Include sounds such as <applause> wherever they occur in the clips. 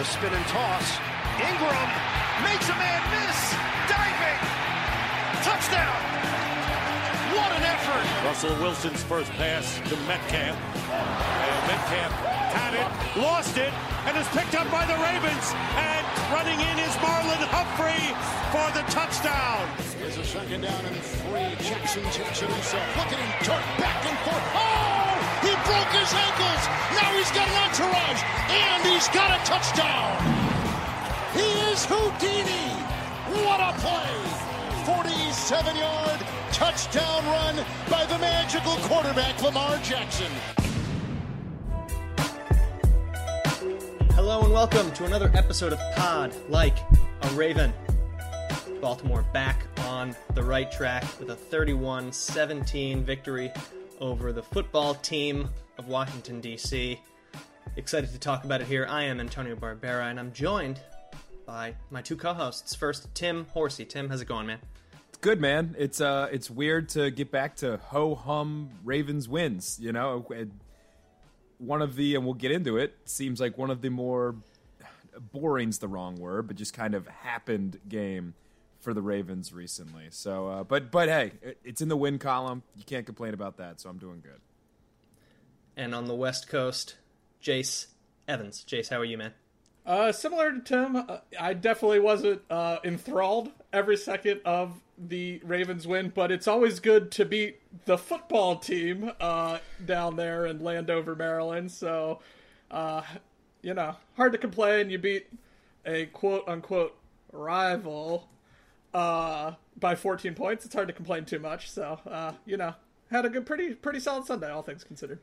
the spin and toss. Ingram makes a man miss. Diving. Touchdown. What an effort. Russell Wilson's first pass to Metcalf. And Metcalf had it, lost it, and is picked up by the Ravens. And running in is Marlon Humphrey for the touchdown. There's a second down and three. Jackson takes it himself. Look at him dart back and forth. Oh! Broke his ankles. Now he's got an entourage. And he's got a touchdown. He is Houdini. What a play. 47 yard touchdown run by the magical quarterback Lamar Jackson. Hello and welcome to another episode of Pod Like a Raven. Baltimore back on the right track with a 31 17 victory over the football team of Washington, D.C. Excited to talk about it here. I am Antonio Barbera and I'm joined by my two co hosts. First, Tim Horsey. Tim, how's it going, man? good, man. It's uh, it's weird to get back to ho hum Ravens wins. You know, one of the and we'll get into it. Seems like one of the more boring's the wrong word, but just kind of happened game for the Ravens recently. So, uh, but but hey, it's in the win column. You can't complain about that. So I'm doing good. And on the West Coast, Jace Evans. Jace, how are you, man? Uh, similar to Tim, uh, I definitely wasn't uh, enthralled every second of the Ravens win, but it's always good to beat the football team uh, down there in Landover, Maryland. So, uh, you know, hard to complain. You beat a quote unquote rival uh, by 14 points. It's hard to complain too much. So, uh, you know, had a good, pretty, pretty solid Sunday, all things considered.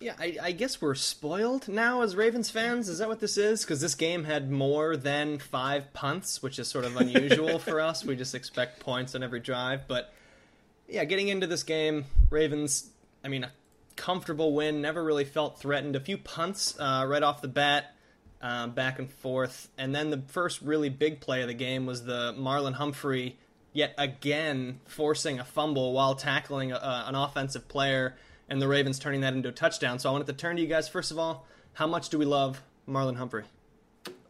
Yeah, I, I, guess we're spoiled now as Ravens fans. Is that what this is? Because this game had more than five punts, which is sort of unusual for us. We just expect points on every drive. But yeah, getting into this game, Ravens, I mean, a comfortable win, never really felt threatened. A few punts uh, right off the bat, uh, back and forth. And then the first really big play of the game was the Marlon Humphrey, yet again, forcing a fumble while tackling a, an offensive player and the Ravens turning that into a touchdown. So I wanted to turn to you guys first of all. How much do we love Marlon Humphrey?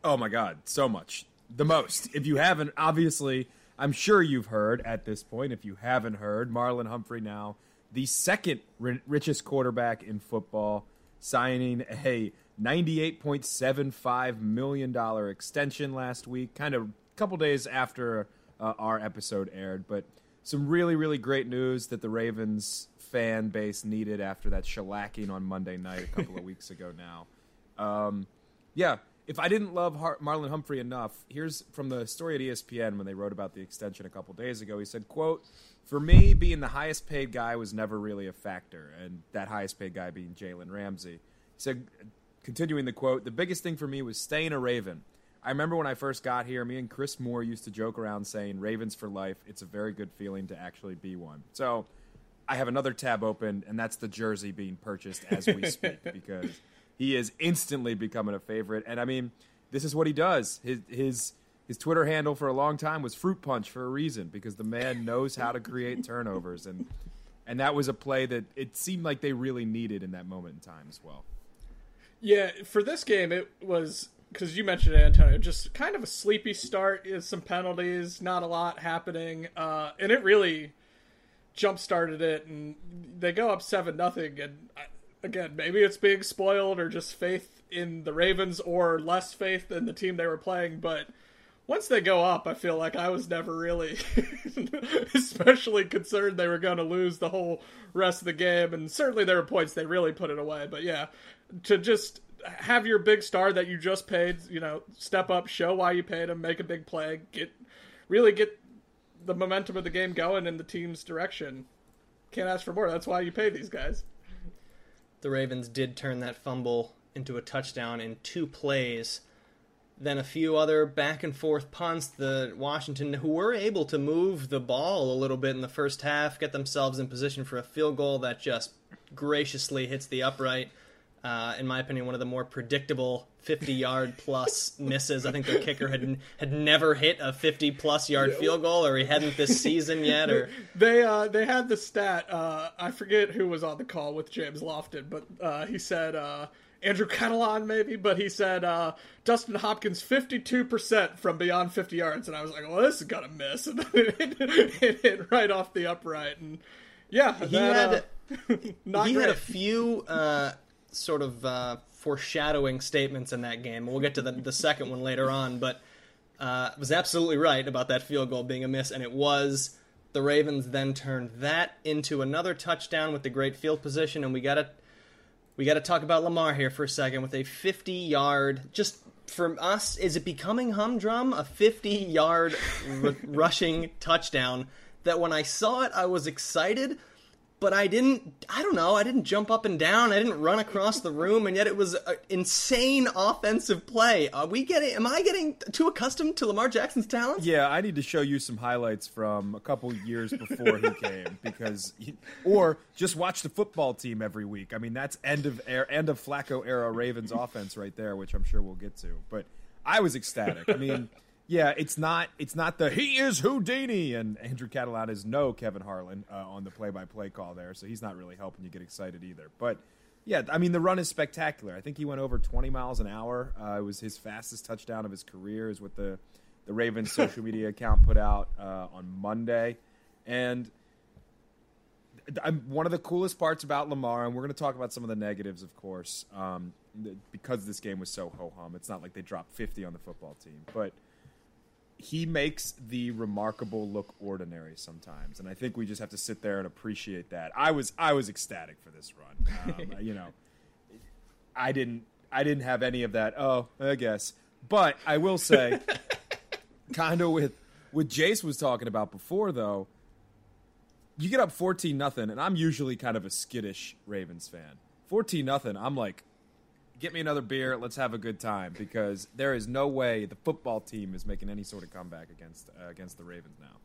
Oh my God, so much. The most. If you haven't, obviously, I'm sure you've heard at this point. If you haven't heard, Marlon Humphrey now the second richest quarterback in football, signing a $98.75 million extension last week, kind of a couple days after uh, our episode aired. But some really, really great news that the Ravens fan base needed after that shellacking on Monday night a couple of <laughs> weeks ago now. Um, yeah, if I didn't love Har- Marlon Humphrey enough, here's from the story at ESPN when they wrote about the extension a couple days ago. He said, "quote For me, being the highest paid guy was never really a factor, and that highest paid guy being Jalen Ramsey." He said, continuing the quote, "The biggest thing for me was staying a Raven. I remember when I first got here, me and Chris Moore used to joke around saying Ravens for life. It's a very good feeling to actually be one." So. I have another tab open, and that's the jersey being purchased as we speak <laughs> because he is instantly becoming a favorite. And I mean, this is what he does. His his his Twitter handle for a long time was Fruit Punch for a reason because the man knows how to create <laughs> turnovers, and and that was a play that it seemed like they really needed in that moment in time as well. Yeah, for this game, it was because you mentioned it, Antonio. Just kind of a sleepy start. is Some penalties, not a lot happening, uh, and it really jump started it. And they go up seven nothing. And again, maybe it's being spoiled or just faith in the Ravens or less faith in the team they were playing. But once they go up, I feel like I was never really <laughs> especially concerned they were going to lose the whole rest of the game. And certainly there were points they really put it away. But yeah, to just have your big star that you just paid, you know, step up, show why you paid him, make a big play, get really get the momentum of the game going in the team's direction. Can't ask for more. That's why you pay these guys. The Ravens did turn that fumble into a touchdown in two plays. Then a few other back and forth punts. The Washington, who were able to move the ball a little bit in the first half, get themselves in position for a field goal that just graciously hits the upright. Uh, in my opinion, one of the more predictable 50 yard plus <laughs> misses. I think their kicker had had never hit a 50 plus yard field goal, or he hadn't this season yet. Or <laughs> they uh, they had the stat. Uh, I forget who was on the call with James Lofton, but uh, he said uh, Andrew Catalon maybe, but he said uh, Dustin Hopkins 52 percent from beyond 50 yards, and I was like, well, this is gonna miss, <laughs> and it, it hit right off the upright, and yeah, he that, had not he great. had a few sort of uh, foreshadowing statements in that game. We'll get to the, the second one later on, but uh, was absolutely right about that field goal being a miss, and it was. The Ravens then turned that into another touchdown with the great field position, and we got to we got to talk about Lamar here for a second with a 50 yard. Just from us, is it becoming humdrum? A 50 yard r- <laughs> rushing touchdown that when I saw it, I was excited but I didn't. I don't know. I didn't jump up and down. I didn't run across the room, and yet it was an insane offensive play. Are we getting? Am I getting too accustomed to Lamar Jackson's talent? Yeah, I need to show you some highlights from a couple years before he came, <laughs> because, he, or just watch the football team every week. I mean, that's end of air, end of Flacco era Ravens offense right there, which I'm sure we'll get to. But I was ecstatic. I mean. Yeah, it's not it's not the he is Houdini and Andrew Catalon is no Kevin Harlan uh, on the play-by-play call there, so he's not really helping you get excited either. But yeah, I mean the run is spectacular. I think he went over 20 miles an hour. Uh, it was his fastest touchdown of his career, is what the the Ravens <laughs> social media account put out uh, on Monday, and. I'm, one of the coolest parts about Lamar, and we're going to talk about some of the negatives, of course, um, because this game was so ho hum. It's not like they dropped 50 on the football team, but he makes the remarkable look ordinary sometimes, and I think we just have to sit there and appreciate that. I was I was ecstatic for this run. Um, <laughs> you know, I didn't I didn't have any of that. Oh, I guess, but I will say, <laughs> kind of with what Jace was talking about before, though. You get up fourteen nothing, and I'm usually kind of a skittish Ravens fan. Fourteen nothing, I'm like, get me another beer. Let's have a good time because there is no way the football team is making any sort of comeback against uh, against the Ravens now.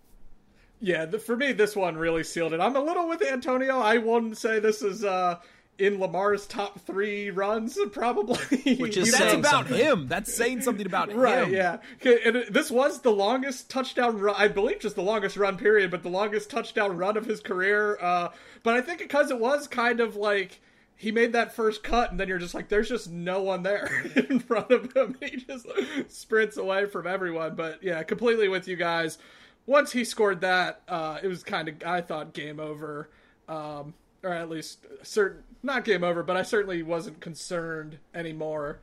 Yeah, the, for me, this one really sealed it. I'm a little with Antonio. I wouldn't say this is uh, in Lamar's top three runs, <laughs> probably. Which is That's about something. him. That's saying something about <laughs> Right, him. yeah. 'Kay, And this was the longest touchdown run, I believe just the longest run period, but the longest touchdown run of his career. Uh, but I think because it was kind of like he made that first cut, and then you're just like, there's just no one there <laughs> in front of him. <laughs> He just sprints away from everyone. But yeah, completely with you guys. Once he scored that, uh, it was kind of, I thought, game over. um, or at least certain not game over, but I certainly wasn't concerned anymore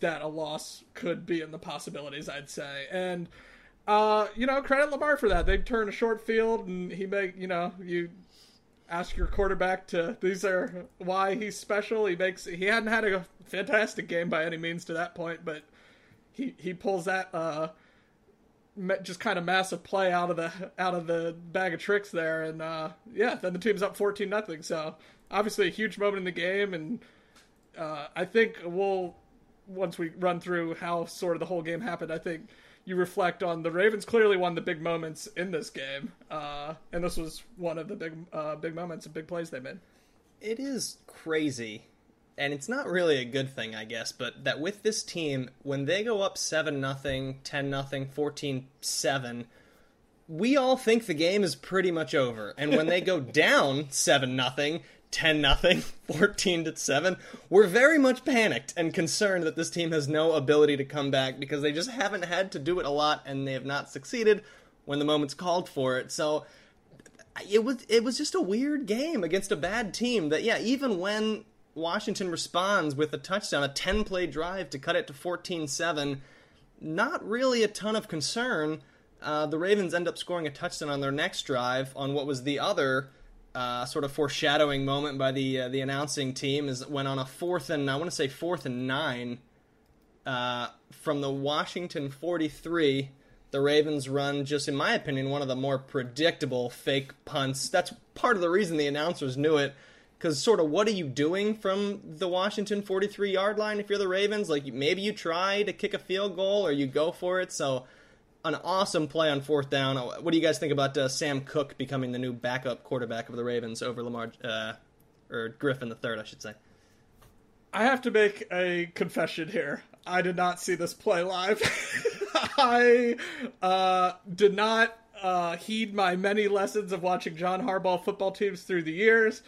that a loss could be in the possibilities. I'd say, and uh, you know, credit Lamar for that. They turn a short field, and he make you know you ask your quarterback to these are why he's special. He makes he hadn't had a fantastic game by any means to that point, but he he pulls that uh just kind of massive play out of the out of the bag of tricks there, and uh, yeah, then the team's up fourteen nothing. So obviously a huge moment in the game, and uh, I think we'll once we run through how sort of the whole game happened. I think you reflect on the Ravens clearly won the big moments in this game, uh, and this was one of the big uh, big moments and big plays they made. It is crazy and it's not really a good thing, I guess, but that with this team, when they go up 7 nothing, 10 nothing, 14 7, we all think the game is pretty much over. And when they go <laughs> down 7 nothing, 10 nothing, <laughs> 14 to 7, we're very much panicked and concerned that this team has no ability to come back because they just haven't had to do it a lot and they have not succeeded when the moment's called for it. So it was it was just a weird game against a bad team that yeah, even when Washington responds with a touchdown, a 10 play drive to cut it to 14 7. Not really a ton of concern. Uh, the Ravens end up scoring a touchdown on their next drive on what was the other uh, sort of foreshadowing moment by the uh, the announcing team is when on a fourth and I want to say fourth and nine uh, from the Washington 43, the Ravens run just in my opinion one of the more predictable fake punts. That's part of the reason the announcers knew it because sort of what are you doing from the Washington 43 yard line if you're the Ravens? Like maybe you try to kick a field goal or you go for it. So an awesome play on fourth down. What do you guys think about uh, Sam Koch becoming the new backup quarterback of the Ravens over Lamar uh, or Griffin the third, I should say? I have to make a confession here. I did not see this play live. <laughs> I uh, did not uh, heed my many lessons of watching John Harbaugh football teams through the years.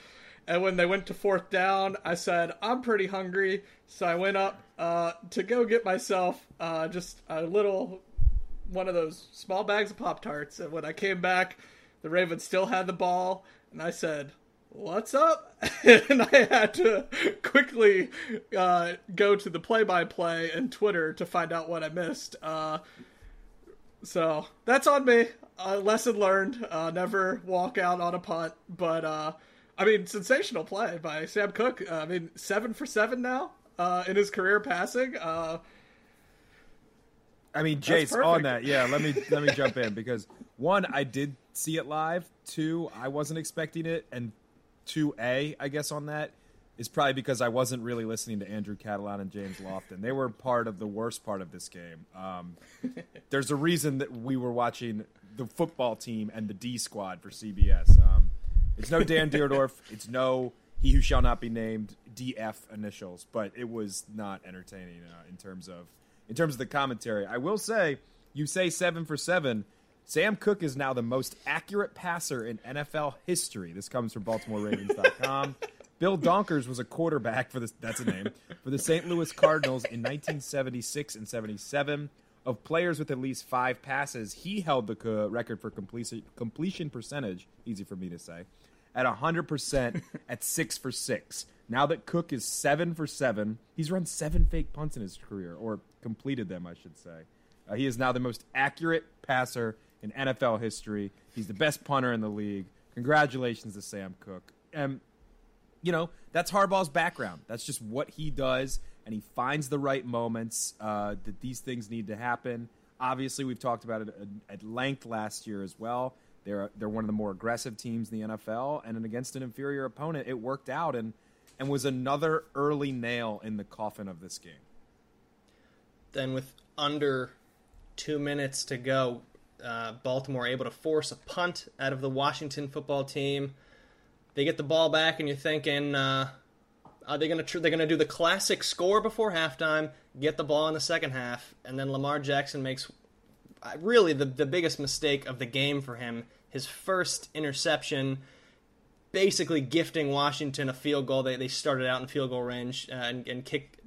And when they went to fourth down, I said, I'm pretty hungry. So I went up uh, to go get myself uh, just a little one of those small bags of Pop Tarts. And when I came back, the Ravens still had the ball. And I said, What's up? <laughs> and I had to quickly uh, go to the play by play and Twitter to find out what I missed. Uh, so that's on me. lesson learned. Uh, never walk out on a punt. But uh, I mean, sensational play by Sam Koch. Uh, I mean, seven for seven now uh, in his career passing. I mean, Jace, on that, yeah. Let me let me jump in because one, I did see it live. Two, I wasn't expecting it, and two, a, I guess on that is probably because I wasn't really listening to Andrew Catalon and James Lofton. They were part of the worst part of this game. Um, <laughs> there's a reason that we were watching the football team and the D squad for CBS. Um, it's no Dan Dierdorf. <laughs> It's no He Who Shall Not Be Named DF initials, but it was not entertaining uh, in terms of in terms of the commentary. I will say, you say seven for seven. Sam Koch is now the most accurate passer in NFL history. This comes from BaltimoreRavens.com. <laughs> Bill Donckers was a quarterback for this. That's a name for the St. Louis Cardinals in 1976 and 77. Of players with at least five passes, he held the record for completion completion percentage. Easy for me to say at 100% at 6 for 6. Now that Koch is 7 for 7, he's run 7 fake punts in his career, or completed them, I should say. Uh, he is now the most accurate passer in NFL history. He's the best punter in the league. Congratulations to Sam Koch. And, you know, that's Harbaugh's background. That's just what he does, and he finds the right moments uh, that these things need to happen. Obviously, we've talked about it at length last year as well. They're they're one of the more aggressive teams in the NFL, and against an inferior opponent, it worked out and and was another early nail in the coffin of this game. Then, with under two minutes to go, uh, Baltimore able to force a punt out of the Washington football team. They get the ball back, and you're thinking, uh, are they gonna tr- they're gonna do the classic score before halftime, get the ball in the second half, and then Lamar Jackson makes really the, the biggest mistake of the game for him. His first interception, basically gifting Washington a field goal. They, they started out in field goal range uh, and, and kick,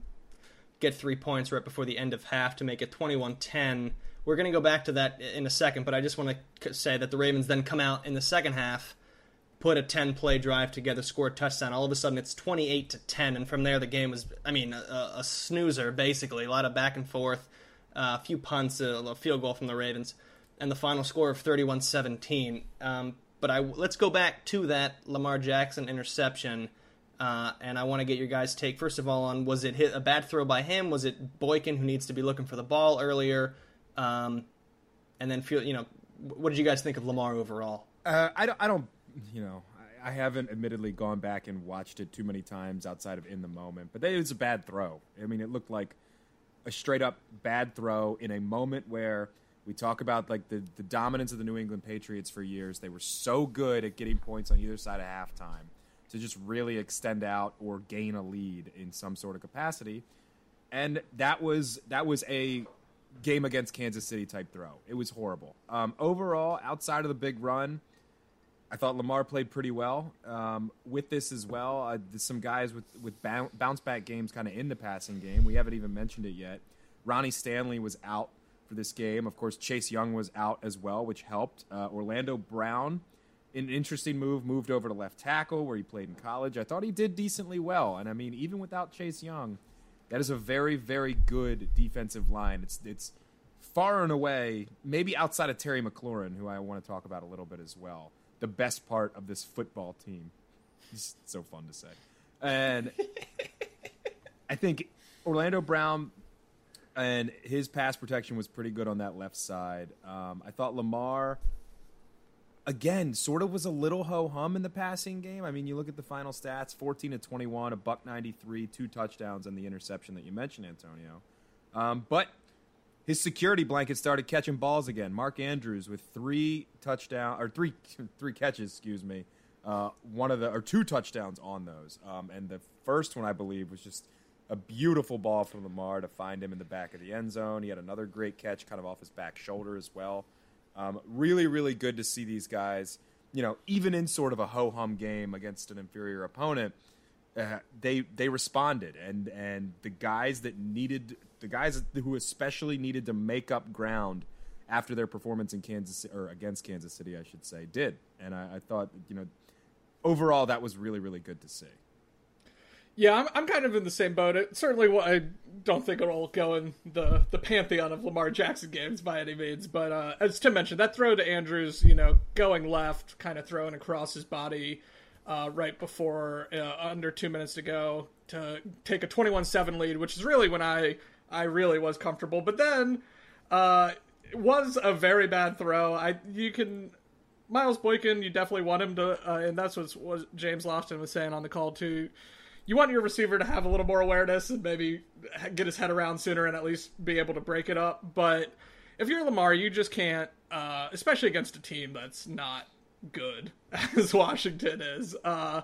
get three points right before the end of half to make it 21 10. We're going to go back to that in a second, but I just want to say that the Ravens then come out in the second half put a 10 play drive together, score a touchdown. All of a sudden, it's 28 to 10, and from there, the game was, I mean, a, a snoozer basically. A lot of back and forth, uh, a few punts, a, a, field goal from the Ravens, and the final score of 31 17. But I let's go back to that Lamar Jackson interception. Uh, and I want to get your guys' take first of all on was it hit a bad throw by him? Was it Boykin who needs to be looking for the ball earlier? Um, and then feel you know, what did you guys think of Lamar overall? Uh, I don't, I don't, you know, I haven't admittedly gone back and watched it too many times outside of in the moment, but it was a bad throw. I mean, it looked like a straight up bad throw in a moment where we talk about like the, the dominance of the New England Patriots for years. They were so good at getting points on either side of halftime to just really extend out or gain a lead in some sort of capacity. And that was that was a game against Kansas City type throw. It was horrible. Um, overall, outside of the big run, I thought Lamar played pretty well um, with this as well. Uh, some guys with with bounce back games kind of in the passing game. We haven't even mentioned it yet. Ronnie Stanley was out for this game. Of course, Chase Young was out as well, which helped. Uh, Orlando Brown, an interesting move, moved over to left tackle where he played in college. I thought he did decently well, and I mean, even without Chase Young, that is a very, very good defensive line. It's it's far and away, maybe outside of Terry McLaurin, who I want to talk about a little bit as well, the best part of this football team. It's so fun to say. And <laughs> I think Orlando Brown and his pass protection was pretty good on that left side. Um, I thought Lamar again, sort of was a little ho hum in the passing game. I mean, you look at the final stats 14 to 21, a buck 93, two touchdowns, and the interception that you mentioned, Antonio. Um, but his security blanket started catching balls again. Mark Andrews with three touchdown or three <laughs> three catches, excuse me. Uh, one of the or two touchdowns on those, um, and the first one I believe was just a beautiful ball from Lamar to find him in the back of the end zone. He had another great catch, kind of off his back shoulder as well. Um, really, really good to see these guys. You know, even in sort of a ho hum game against an inferior opponent, uh, they they responded, and and the guys that needed the guys who especially needed to make up ground after their performance in Kansas or against Kansas City, I should say, did. And I, I thought, you know, overall that was really, really good to see. Yeah, I'm, I'm kind of in the same boat. It, certainly, I don't think it'll go in the, the pantheon of Lamar Jackson games by any means. But uh, as Tim mentioned, that throw to Andrews, you know, going left, kind of throwing across his body uh, right before uh, under two minutes to go to take a 21-7 lead, which is really when I I really was comfortable. But then uh, it was a very bad throw. I you can Miles Boykin, you definitely want him to, uh, and that's what, what James Lofton was saying on the call too you want your receiver to have a little more awareness and maybe get his head around sooner and at least be able to break it up. But if you're Lamar, you just can't, uh, especially against a team that's not good <laughs> as Washington is. Uh,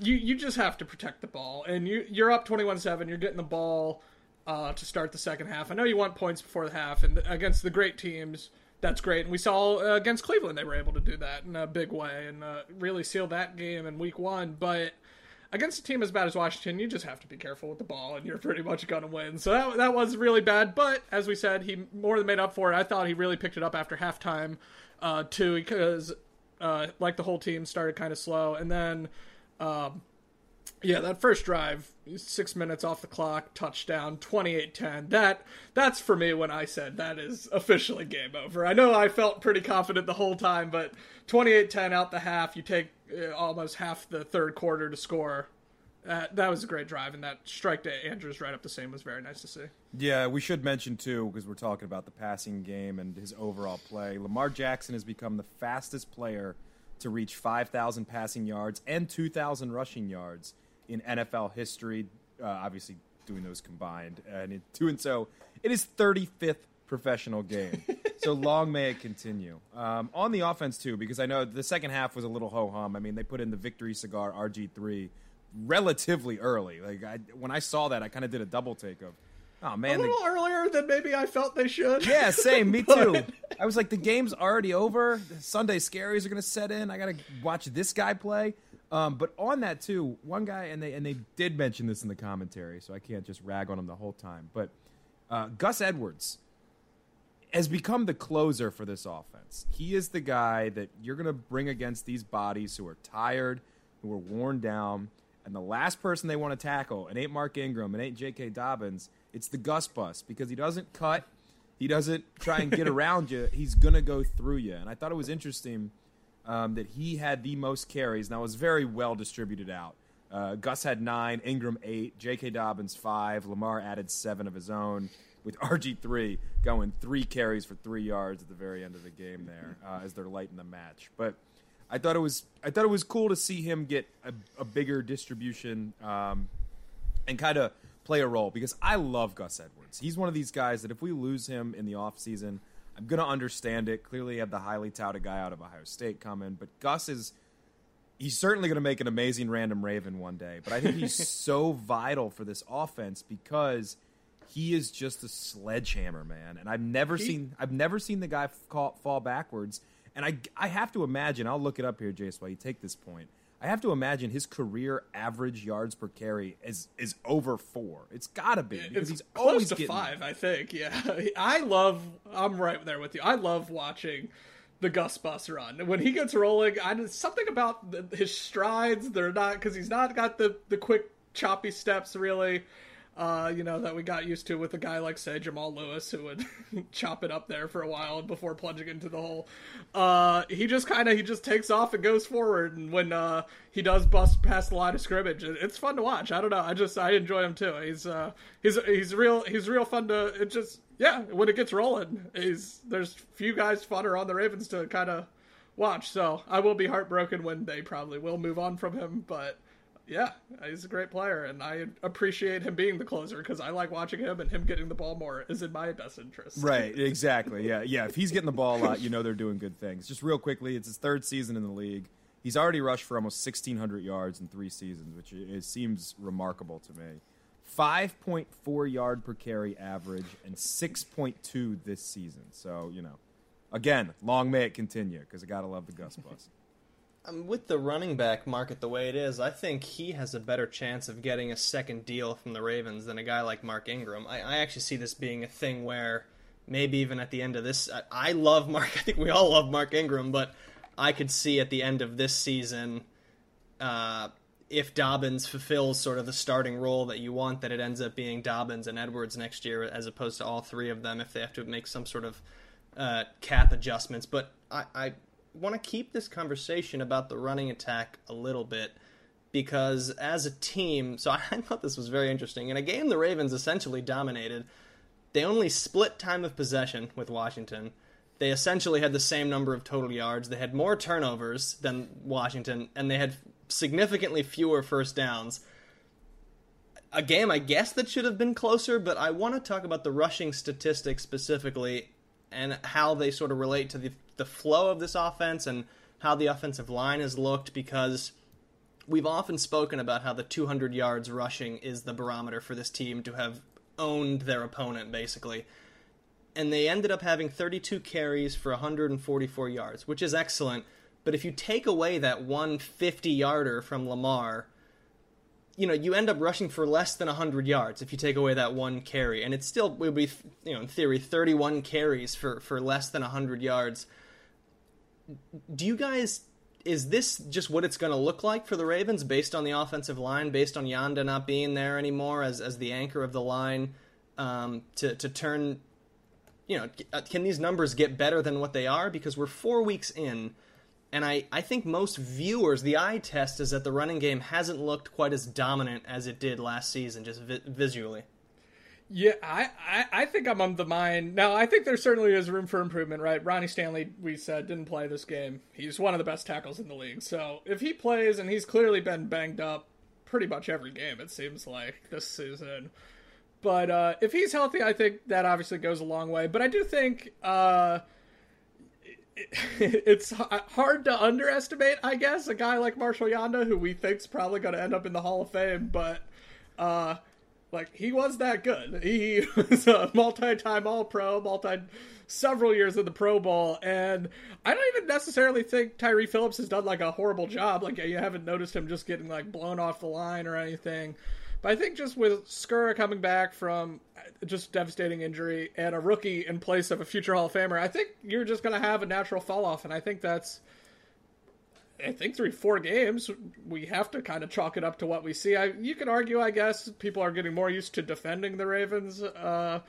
you you just have to protect the ball, and you you're up 21-7. You're getting the ball uh, to start the second half. I know you want points before the half, and against the great teams. That's great, and we saw uh, against Cleveland they were able to do that in a big way and uh, really seal that game in Week One. But against a team as bad as Washington, you just have to be careful with the ball, and you're pretty much going to win. So that that was really bad. But as we said, he more than made up for it. I thought he really picked it up after halftime, uh, too, because uh, like the whole team started kind of slow, and then. Um, yeah, that first drive, six minutes off the clock, touchdown, 28-10. That that's for me when I said that is officially game over. I know I felt pretty confident the whole time, but 28-10 out the half, you take uh, almost half the third quarter to score. Uh, that was a great drive, and that strike to Andrews right up the same was very nice to see. Yeah, we should mention too because we're talking about the passing game and his overall play. Lamar Jackson has become the fastest player to reach 5,000 passing yards and 2,000 rushing yards in NFL history. Uh, obviously, doing those combined, and it, doing so, it is 35th professional game. <laughs> so long may it continue. Um, on the offense too, because I know the second half was a little ho hum. I mean, they put in the victory cigar RG three relatively early. Like I, when I saw that, I kind of did a double take of. Oh man, a little the, earlier than maybe I felt they should. Yeah, same. Me <laughs> too. I was like, the game's already over. Sunday scaries are going to set in. I got to watch this guy play. Um, but on that too, one guy and they and they did mention this in the commentary, so I can't just rag on him the whole time. But uh, Gus Edwards, has become the closer for this offense. He is the guy that you're going to bring against these bodies who are tired, who are worn down, and the last person they want to tackle, it ain't Mark Ingram, it ain't J.K. Dobbins, it's the Gus Bus because he doesn't cut, he doesn't try and get <laughs> around you. He's going to go through you. And I thought it was interesting um, that he had the most carries. Now, it was very well distributed out. Uh, Gus had nine, Ingram eight, J.K. Dobbins five, Lamar added seven of his own, with <laughs> RG3 going three carries for three yards at the very end of the game there <laughs> uh, as they're lighting the match. But I thought it was I thought it was cool to see him get a, a bigger distribution um, and kind of play a role because I love Gus Edwards. He's one of these guys that if we lose him in the offseason, I'm going to understand it. Clearly, you have the highly touted guy out of Ohio State coming, but Gus is he's certainly going to make an amazing random Raven one day. But I think he's <laughs> so vital for this offense because he is just a sledgehammer, man. And I've never he, seen I've never seen the guy fall, fall backwards. And I, I have to imagine, I'll look it up here, Jace, while you take this point. I have to imagine his career average yards per carry is is over four. It's got to be because it's he's always to getting five. I think. Yeah, <laughs> I love. I'm right there with you. I love watching the Gus Bus run when he gets rolling. I something about the, his strides. They're not because he's not got the the quick choppy steps really uh, you know, that we got used to with a guy like, say, Jamal Lewis, who would <laughs> chop it up there for a while before plunging into the hole. Uh, he just kind of he just takes off and goes forward, and when uh, he does bust past the line of scrimmage, it's fun to watch. I don't know, I just I enjoy him too. He's uh, he's he's real he's real fun to. It just yeah, when it gets rolling, he's there's few guys funner on the Ravens to kind of watch. So I will be heartbroken when they probably will move on from him, but yeah, he's a great player, and I appreciate him being the closer because I like watching him, and him getting the ball more is in my best interest. Right, <laughs> exactly. Yeah, yeah. If he's getting the ball a lot, you know they're doing good things. Just real quickly, it's his third season in the league. He's already rushed for almost 1,600 yards in three seasons, which it seems remarkable to me. 5.4 yard per carry average and 6.2 this season. So, you know, again, long may it continue because I got to love the Gus Bus. <laughs> Um, with the running back market the way it is, I think he has a better chance of getting a second deal from the Ravens than a guy like Mark Ingram. I, I actually see this being a thing where maybe even at the end of this, I, I love Mark. <laughs> I think we all love Mark Ingram, but I could see at the end of this season, uh, if Dobbins fulfills sort of the starting role that you want, that it ends up being Dobbins and Edwards next year, as opposed to all three of them if they have to make some sort of uh, cap adjustments. But I, I want to keep this conversation about the running attack a little bit because as a team, so <laughs> I thought this was very interesting. In a game the Ravens essentially dominated, they only split time of possession with Washington. They essentially had the same number of total yards. They had more turnovers than Washington, and they had significantly fewer first downs. A game, I guess, that should have been closer, but I want to talk about the rushing statistics specifically and how they sort of relate to the the flow of this offense and how the offensive line has looked because we've often spoken about how the 200 yards rushing is the barometer for this team to have owned their opponent basically. And they ended up having 32 carries for 144 yards, which is excellent. But if you take away that 150 yarder from Lamar, you know, you end up rushing for less than 100 yards if you take away that one carry. And it still would be, you know, in theory, 31 carries for, for less than 100 yards do you guys is this just what it's going to look like for the Ravens based on the offensive line, based on Yanda not being there anymore as as the anchor of the line um, to to turn? You know, uh, can these numbers get better than what they are? Because we're four weeks in, and I I think most viewers the eye test is that the running game hasn't looked quite as dominant as it did last season, just vi- visually. Yeah, I, I, I think I'm on the mind. Now, I think there certainly is room for improvement, right? Ronnie Stanley, we said, didn't play this game. He's one of the best tackles in the league. So if he plays, and he's clearly been banged up pretty much every game, it seems like, this season. But uh, if he's healthy, I think that obviously goes a long way. But I do think uh, it, <laughs> it's hard to underestimate, I guess, a guy like Marshall Yanda, who we think's probably going to end up in the Hall of Fame. But. Uh, like he was that good. He was a multi-time All-Pro, multi several years in the Pro Bowl, and I don't even necessarily think Tyre Phillips has done like a horrible job. Like you haven't noticed him just getting like blown off the line or anything. But I think just with Skura coming back from just devastating injury and a rookie in place of a future Hall of Famer, I think you're just going to have a natural fall off, and I think that's. I think three, four games, we have to kind of chalk it up to what we see. I, you could argue, I guess, people are getting more used to defending the Ravens, uh,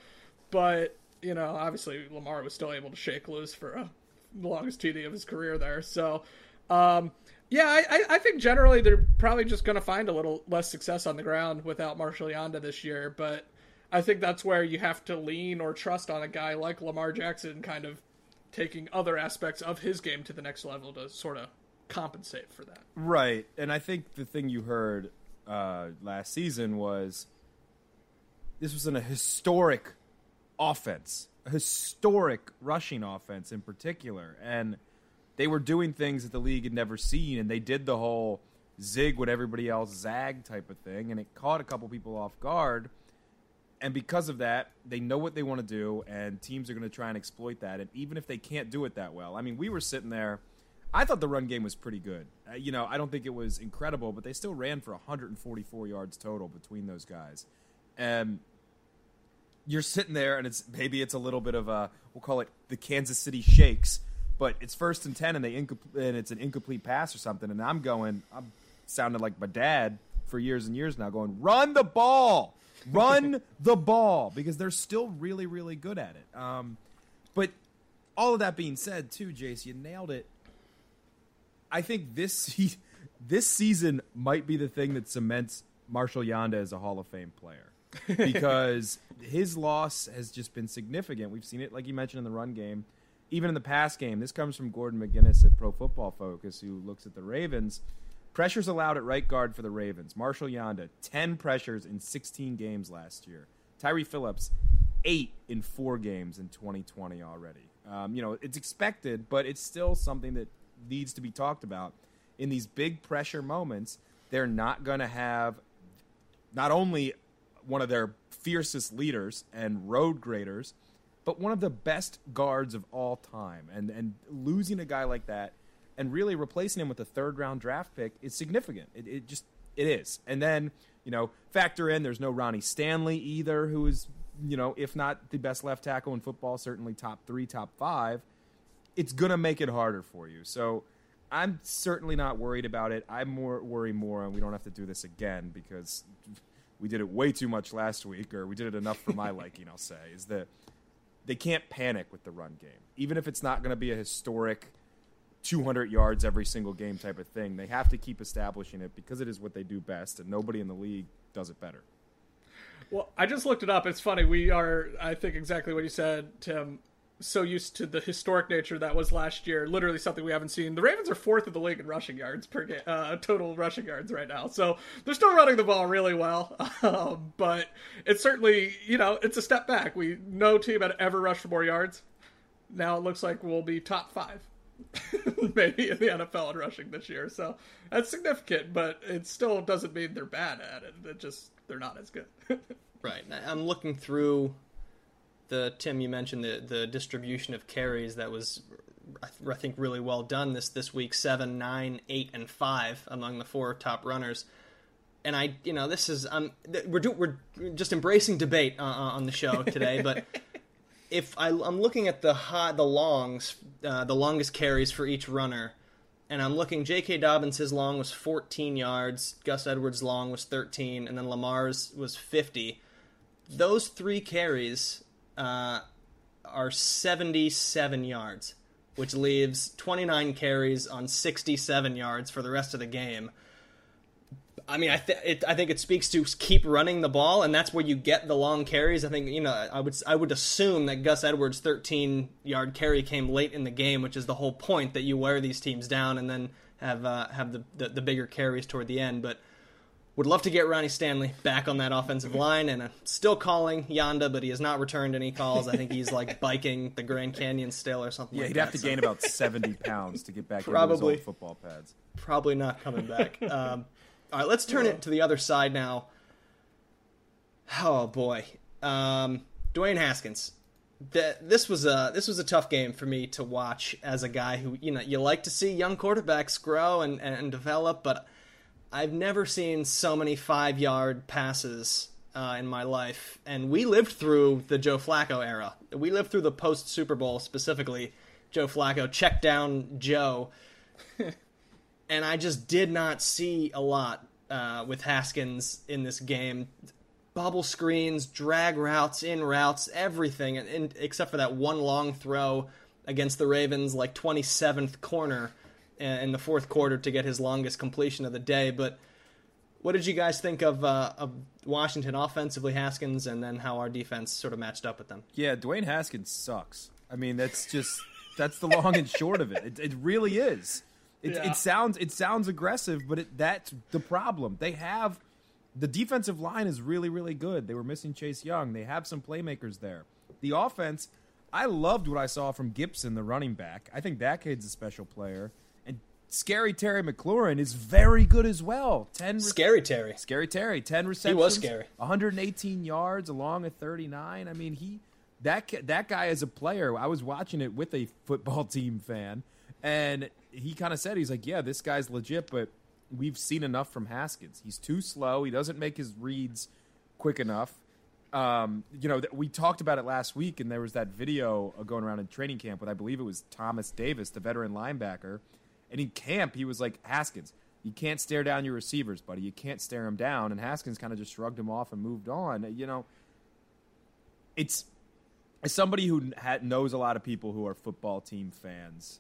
but you know, obviously Lamar was still able to shake loose for a, the longest TD of his career there. So, um, yeah, I, I think generally they're probably just going to find a little less success on the ground without Marshall Yanda this year. But I think that's where you have to lean or trust on a guy like Lamar Jackson, kind of taking other aspects of his game to the next level to sort of compensate for that. Right, and I think the thing you heard uh, last season was this was an, a historic offense, a historic rushing offense in particular, and they were doing things that the league had never seen, and they did the whole zig what everybody else zag type of thing, and it caught a couple people off guard. And because of that, they know what they want to do, and teams are going to try and exploit that. And even if they can't do it that well, I mean, we were sitting there. I thought the run game was pretty good. Uh, you know, I don't think it was incredible, but they still ran for 144 yards total between those guys. And you're sitting there, and it's maybe it's a little bit of a we'll call it the Kansas City Shakes, but it's first and ten, and they and it's an incomplete pass or something, and I'm going, I'm sounding like my dad for years and years now, going, run the ball, run <laughs> the ball, because they're still really really good at it. Um, but all of that being said, too, Jace, you nailed it. I think this <laughs> this season might be the thing that cements Marshall Yanda as a Hall of Fame player <laughs> because his loss has just been significant. We've seen it, like you mentioned, in the run game, even in the pass game. This comes from Gordon McGuinness at Pro Football Focus, who looks at the Ravens. Pressures allowed at right guard for the Ravens. Marshall Yanda, 10 pressures in 16 games last year. Tyre Phillips, eight in four games in 2020 already. Um, you know, it's expected, but it's still something that needs to be talked about. In these big pressure moments, they're not going to have not only one of their fiercest leaders and road graders, but one of the best guards of all time. And and losing a guy like that and really replacing him with a third round draft pick is significant. It, it just it is. And then you know factor in there's no Ronnie Stanley either, who is you know if not the best left tackle in football, certainly top three, top five. It's gonna make it harder for you. So. I'm certainly not worried about it. I'm more worry more, and we don't have to do this again because we did it way too much last week, or we did it enough for my <laughs> liking, I'll say, is that they can't panic with the run game. Even if it's not going to be a historic 200 yards every single game type of thing, they have to keep establishing it because it is what they do best, and nobody in the league does it better. Well, I just looked it up. It's funny. We are, I think, exactly what you said, Tim so used to the historic nature that was last year. Literally something we haven't seen. The Ravens are fourth in the league in rushing yards per game, uh, total rushing yards right now. So they're still running the ball really well. <laughs> Um, but it's certainly, you know, it's a step back. We no team had ever rushed for more yards. Now it looks like we'll be top five, <laughs> maybe in the NFL in rushing this year. So that's significant, but it still doesn't mean they're bad at it. It just they're not as good. <laughs> right. I'm looking through the Tim you mentioned the the distribution of carries that was I think really well done this this week seven nine eight and five among the four top runners and I you know this is um we're do, we're just embracing debate uh, on the show today but <laughs> if I, am looking at the high the longs uh, the longest carries for each runner and I'm looking J.K. Dobbins his long was 14 yards Gus Edwards long was 13 and then Lamar's was 50 those three carries uh, are 77 yards, which leaves 29 carries on 67 yards for the rest of the game. I mean, I, th- it, I think it speaks to keep running the ball, and that's where you get the long carries. I think you know I would I would assume that Gus Edwards' 13 yard carry came late in the game, which is the whole point that you wear these teams down and then have uh, have the, the, the bigger carries toward the end. But would love to get Ronnie Stanley back on that offensive line, and uh, still calling Yanda, but he has not returned any calls. I think he's like <laughs> biking the Grand Canyon still or something. Yeah, like he'd that, have to so. gain about seventy <laughs> pounds to get back Probably. into his old football pads. Probably not coming back. <laughs> um, all right, let's turn it to the other side now. Oh boy, um, Dwayne Haskins. The, this was a this was a tough game for me to watch as a guy who you know you like to see young quarterbacks grow and, and develop, but I've never seen so many five yard passes uh, in my life, and we lived through the Joe Flacco era. We lived through the post Super Bowl specifically. Joe Flacco check down Joe, <laughs> and I just did not see a lot uh, with Haskins in this game. Bubble screens, drag routes, in routes, everything, and, and, except for that one long throw against the Ravens, like 27th corner in the fourth quarter to get his longest completion of the day. But what did you guys think of, uh, of Washington offensively, Haskins, and then how our defense sort of matched up with them? Yeah, Dwayne Haskins sucks. I mean, that's just that's the long and short of it. It, it really is. It, yeah. it, sounds it sounds aggressive, but it, that's the problem. They have the defensive line is really really good. They were missing Chase Young. They have some playmakers there. The offense, I loved what I saw from Gibson, the running back. I think that kid's a special player. Scary Terry McLaurin is very good as well. Ten re- Scary Terry. Scary Terry. Ten receptions. He was scary. 118 yards along a 39. I mean, he that that guy as a player. I was watching it with a football <laughs> team fan, and he kind of said he's like, yeah, this guy's legit, but we've seen enough from Haskins. He's too slow. He doesn't make his reads quick enough. Um, you know, we talked about it last week, and there was that video going around in training camp with I believe it was Thomas Davis, the veteran linebacker, and in camp he was like Haskins. You can't stare down your receivers, buddy. You can't stare them down. And Haskins kind of just shrugged him off and moved on. You know, it's as somebody who knows a lot of people who are football team fans.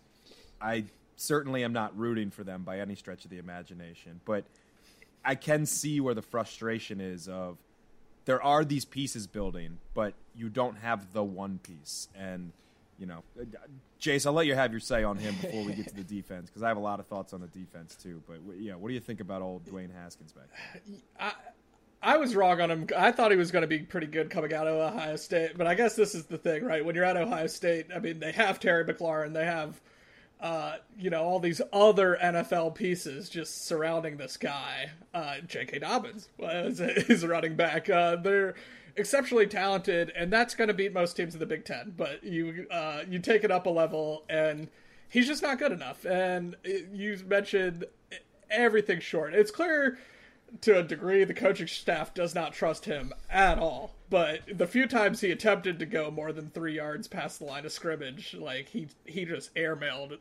I certainly am not rooting for them by any stretch of the imagination, but I can see where the frustration is of there are these pieces building, but you don't have the one piece. And you know, Jace, I'll let you have your say on him before we get to the defense because I have a lot of thoughts on the defense too. But yeah, what do you think about old Dwayne Haskins back? I, I was wrong on him. I thought he was going to be pretty good coming out of Ohio State, but I guess this is the thing, right? When you're at Ohio State, I mean, they have Terry McLaurin, they have uh, you know, all these other NFL pieces just surrounding this guy. Uh, J.K. Dobbins his <laughs> running back. Uh, they're exceptionally talented, and that's going to beat most teams in the Big Ten. But you uh, you take it up a level, and he's just not good enough. And you mentioned everything short. It's clear to a degree the coaching staff does not trust him at all. But the few times he attempted to go more than three yards past the line of scrimmage, like he he just airmailed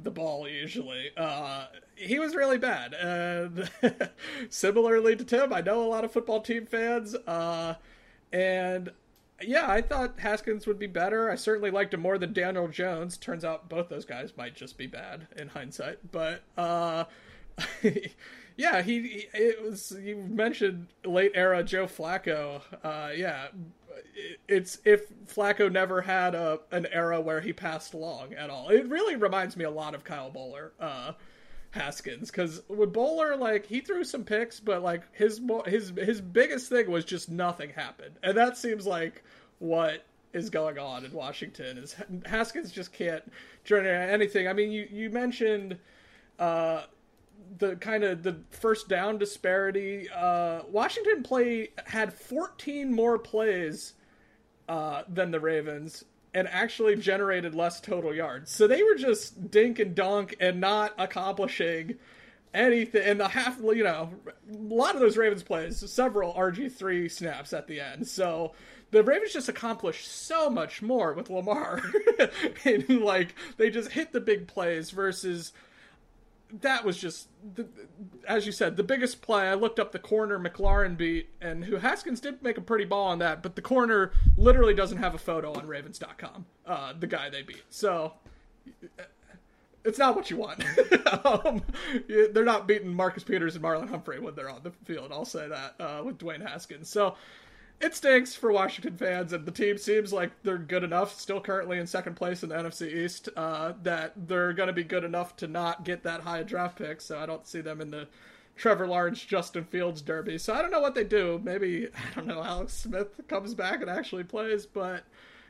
the ball usually. Uh, he was really bad. And <laughs> similarly to Tim, I know a lot of football team fans. Uh, and yeah, I thought Haskins would be better. I certainly liked him more than Daniel Jones. Turns out both those guys might just be bad in hindsight. But uh, <laughs> yeah, he, he, it was. You mentioned late era Joe Flacco. Uh, yeah, it's if Flacco never had a an era where he passed long at all. It really reminds me a lot of Kyle Boller. Uh, Haskins because with Boller, like he threw some picks, but like his his his biggest thing was just nothing happened, and that seems like what is going on in Washington. Is Haskins just can't generate anything. I mean, you you mentioned uh, the kind of the first down disparity. Uh, Washington play had 14 more plays uh, than the Ravens and actually generated less total yards. So they were just dink and dunk and not accomplishing anything. And the half, you know, a lot of those Ravens plays, several RG3 snaps at the end. So the Ravens just accomplished so much more with Lamar. <laughs> and like they just hit the big plays versus that was just, the, as you said, the biggest play. I looked up the corner McLaurin beat, and who Haskins did make a pretty ball on that, but the corner literally doesn't have a photo on Ravens.com. Uh, the guy they beat, so it's not what you want. <laughs> um, they're not beating Marcus Peters and Marlon Humphrey when they're on the field. I'll say that uh, with Dwayne Haskins. So it stinks for Washington fans, and the team seems like they're good enough, still currently in second place in the NFC East, uh, that they're going to be good enough to not get that high draft pick. So I don't see them in the Trevor Lawrence, Justin Fields derby. So I don't know what they do. Maybe, <laughs> I don't know, Alex Smith comes back and actually plays. But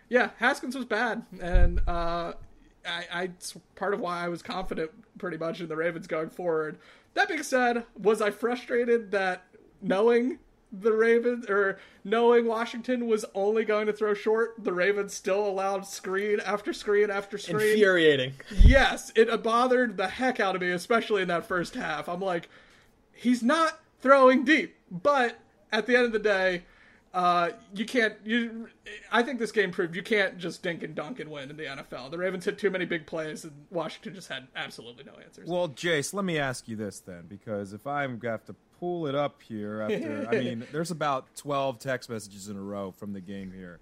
yeah, Haskins was bad. And uh, I, I, it's part of why I was confident pretty much in the Ravens going forward. That being said, was I frustrated that knowing the Ravens or knowing Washington was only going to throw short, the Ravens still allowed screen after screen after screen. Infuriating. Yes, it bothered the heck out of me, especially in that first half. I'm like, he's not throwing deep. But at the end of the day, uh, you can't. You, I think this game proved you can't just dink and dunk and win in the NFL. The Ravens hit too many big plays, and Washington just had absolutely no answers. Well, Jace, let me ask you this then, because if I'm gonna have to pull it up here after, I <laughs> mean, there's about 12 text messages in a row from the game here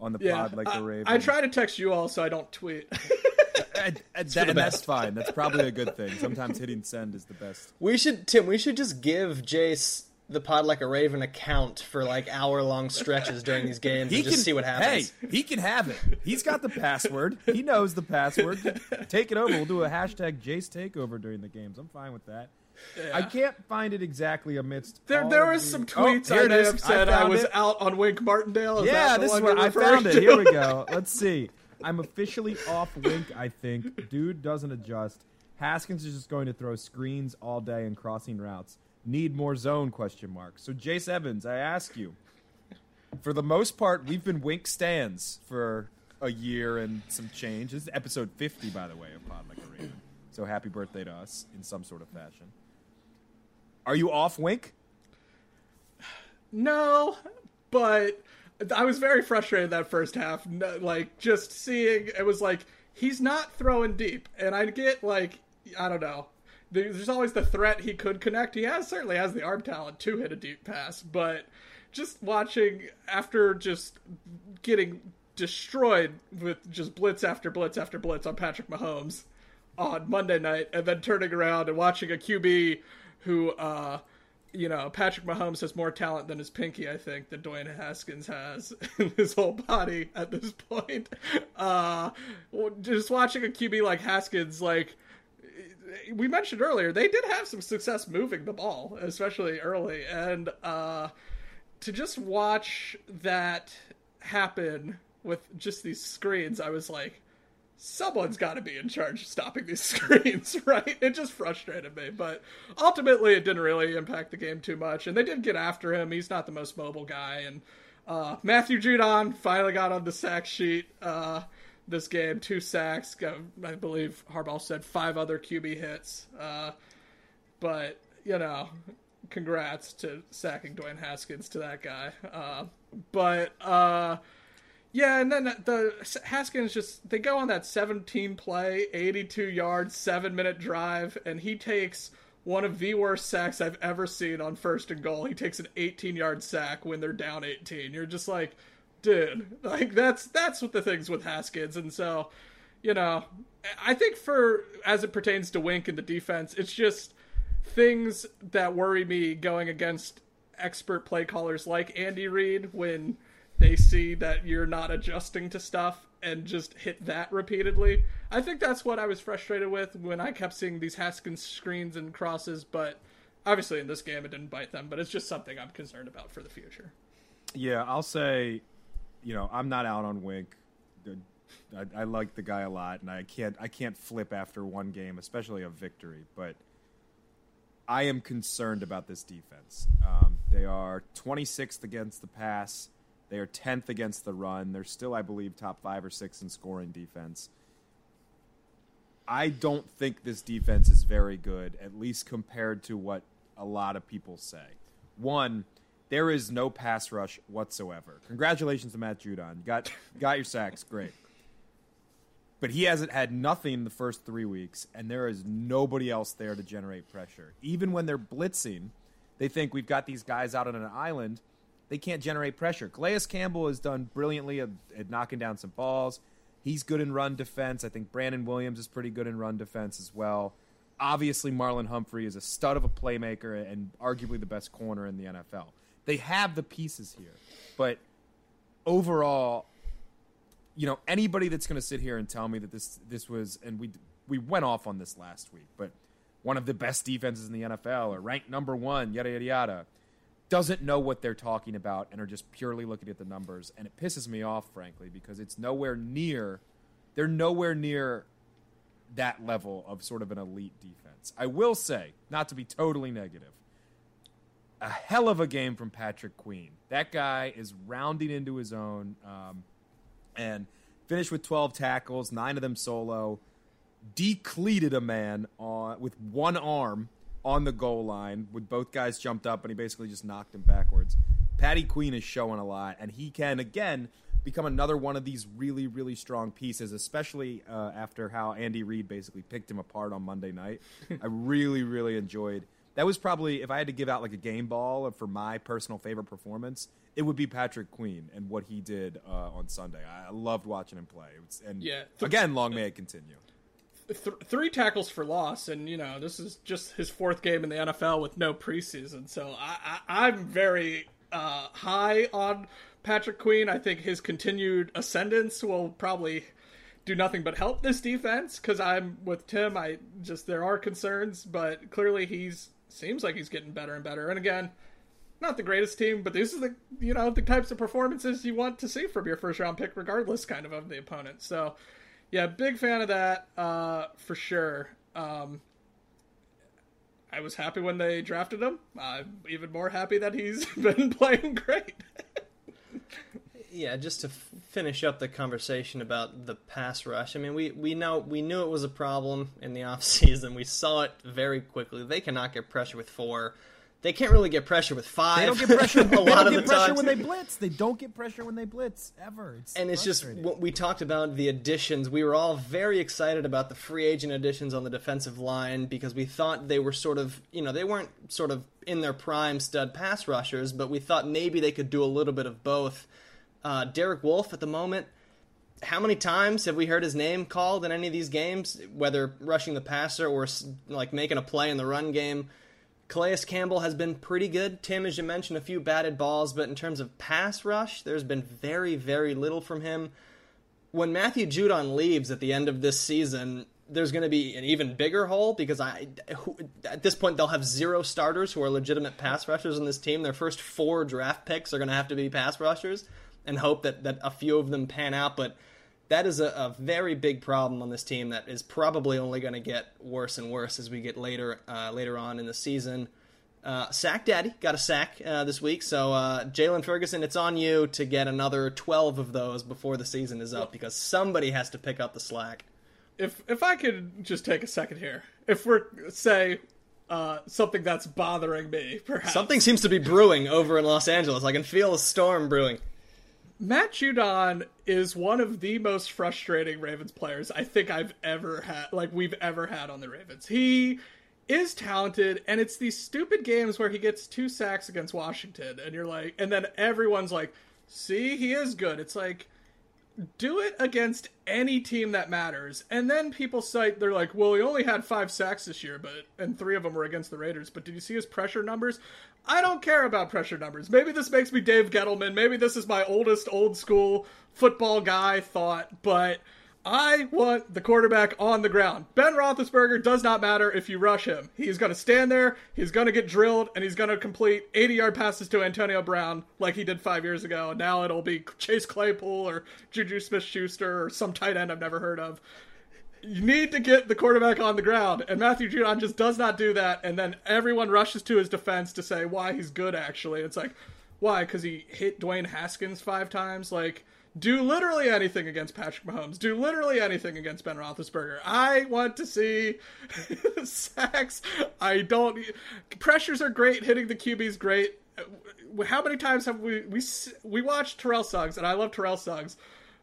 on the yeah, pod, like the Ravens. I, I try to text you all so I don't tweet. <laughs> and, and, that, and that's fine. That's probably a good thing. Sometimes hitting send is the best. We should, Tim. We should just give Jace the pod like a raven account for like hour long stretches during these games he and just can, see what happens. Hey, he can have it. He's got the password. He knows the password. Take it over. We'll do a hashtag Jace takeover during the games. I'm fine with that. Yeah. I can't find it exactly amidst. There, there was the... some oh, tweets oh, I may have said I, I was it. out on Wink Martindale. Is yeah, this is what I found to? it. Here we go. <laughs> Let's see. I'm officially off Wink. I think dude doesn't adjust. Haskins is just going to throw screens all day and crossing routes need more zone question mark. So Jace Evans, I ask you, for the most part, we've been wink stands for a year and some change. This is episode 50, by the way, of Pod Like a Raven. So happy birthday to us in some sort of fashion. Are you off wink? No, but I was very frustrated that first half. Like, just seeing, it was like, he's not throwing deep. And I get, like, I don't know there's always the threat he could connect. He has certainly has the arm talent to hit a deep pass, but just watching after just getting destroyed with just blitz after blitz after blitz on Patrick Mahomes on Monday night, and then turning around and watching a QB who, uh, you know, Patrick Mahomes has more talent than his pinky, I think, than Dwayne Haskins has <laughs> in his whole body at this point. <laughs> Uh, just watching a QB like Haskins, like we mentioned earlier, they did have some success moving the ball, especially early, and uh, to just watch that happen with just these screens, I was like, someone's got to be in charge of stopping these <laughs> screens, right? It just frustrated me, but ultimately it didn't really impact the game too much, and they did get after him. He's not the most mobile guy, and uh, Matthew Judon finally got on the sack sheet. Uh, this game, two sacks. I believe Harbaugh said five other QB hits. Uh, but you know, congrats to sacking Dwayne Haskins to that guy. Uh, but uh, yeah, and then the Haskins just they go on that 17 play, 82 yard, seven minute drive, and he takes one of the worst sacks I've ever seen on first and goal. He takes an 18 yard sack when they're down 18. You're just like dude. Like that's that's what the things with Haskins, and so you know, I think for as it pertains to Wink and the defense, it's just things that worry me going against expert play callers like Andy Reid when they see that you're not adjusting to stuff and just hit that repeatedly. I think that's what I was frustrated with when I kept seeing these Haskins screens and crosses, but obviously in this game it didn't bite them, but it's just something I'm concerned about for the future. Yeah, I'll say you know, I'm not out on Wink. I, I, like the guy a lot, and I can't I can't flip after one game, especially a victory. But I am concerned about this defense. Um, they are 26th against the pass. They are 10th against the run. They're still, I believe, top five or six in scoring defense. I don't think this defense is very good, at least compared to what a lot of people say. One, there is no pass rush whatsoever. Congratulations to Matt Judon. got got your sacks, great. But he hasn't had nothing the first three weeks, and there is nobody else there to generate pressure. Even when they're blitzing, they think we've got these guys out on an island. They can't generate pressure. Calais Campbell has done brilliantly at, at knocking down some balls. He's good in run defense. I think Brandon Williams is pretty good in run defense as well. Obviously, Marlon Humphrey is a stud of a playmaker and arguably the best corner in the NFL. They have the pieces here, but overall, you know, anybody that's going to sit here and tell me that this this was and we we went off on this last week, but one of the best defenses in the NFL or ranked number one, yada yada yada, doesn't know what they're talking about and are just purely looking at the numbers, and it pisses me off, frankly, because it's nowhere near. They're nowhere near that level of sort of an elite defense. I will say, not to be totally negative, a hell of a game from Patrick Queen. That guy is rounding into his own um, and finished with 12 tackles, nine of them solo. Decleated a man on, with one arm on the goal line with both guys jumped up and he basically just knocked him backwards. Patty Queen is showing a lot, and he can again become another one of these really, really strong pieces, especially uh, after how Andy Reid basically picked him apart on Monday night. <laughs> I really, really enjoyed. That was probably if I had to give out like a game ball for my personal favorite performance, it would be Patrick Queen and what he did uh, on Sunday. I loved watching him play. Was, and yeah, again, long may it continue. Th- three tackles for loss, and you know this is just his fourth game in the NFL with no preseason. So I, I, I'm very uh, high on Patrick Queen. I think his continued ascendance will probably do nothing but help this defense because I'm with Tim. I just there are concerns, but clearly he's seems like he's getting better and better. And again, not the greatest team, but these are the you know the types of performances you want to see from your first round pick, regardless kind of of the opponent. So yeah, big fan of that uh, for sure. Um, I was happy when they drafted him. I'm even more happy that he's <laughs> been playing great. yeah, just to f- finish up the conversation about the pass rush. I mean, we we know we knew it was a problem in the <laughs> offseason. We saw it very quickly. They cannot get pressure with four. They can't really get pressure with five. They don't get pressure. <laughs> a lot of the pressure They don't get pressure when they blitz. They don't get pressure when they blitz ever. It's and it's just what we talked about the additions. We were all very excited about the free agent additions on the defensive line because we thought they were sort of, you know, they weren't sort of in their prime stud pass rushers, but we thought maybe they could do a little bit of both. Uh, Derek Wolfe at the moment. How many times have we heard his name called in any of these games, whether rushing the passer or like making a play in the run game? Calais Campbell has been pretty good. Tim, as you mentioned, a few batted balls, but in terms of pass rush, there's been very, very little from him. When Matthew Judon leaves at the end of this season, there's going to be an even bigger hole because I, who, at this point, they'll have zero starters who are legitimate pass rushers in this team. Their first four draft picks are going to have to be pass rushers and hope that, that a few of them pan out. But that is a, a, very big problem on this team that is probably only going to get worse and worse as we get later uh, later on in the season. Uh, sack Daddy got a sack uh, this week, so uh, Jaylon Ferguson, it's on you to get another twelve of those before the season is up because somebody has to pick up the slack. If if I could just take a second here, if we're say uh, something that's bothering me, perhaps something seems to be brewing over in Los Angeles. I can feel a storm brewing. Matt Judon is one of the most frustrating Ravens players I think I've ever had, like we've ever had on the Ravens. He is talented, and it's these stupid games where he gets two sacks against Washington, and you're like, and then everyone's like, see, he is good. It's like, do it against any team that matters. And then people cite they're like, well, he only had five sacks this year, but and three of them were against the Raiders. But did you see his pressure numbers? I don't care about pressure numbers. Maybe this makes me Dave Gettleman. Maybe this is my oldest old school football guy thought, but I want the quarterback on the ground. Ben Roethlisberger does not matter if you rush him. He's going to stand there, he's going to get drilled, and he's going to complete 80 yard passes to Antonio Brown like he did five years ago. Now it'll be Chase Claypool or Juju Smith Schuster or some tight end I've never heard of you need to get the quarterback on the ground, and Matthew Judon just does not do that. And then everyone rushes to his defense to say why he's good. Actually, it's like why? Because he hit Dwayne Haskins five times. Like, do literally anything against Patrick Mahomes. Do literally anything against Ben Roethlisberger. I want to see <laughs> sacks. I don't. Pressures are great. Hitting the QB's great. Uh, how many times have we we we watched Terrell Suggs, and I love Terrell Suggs,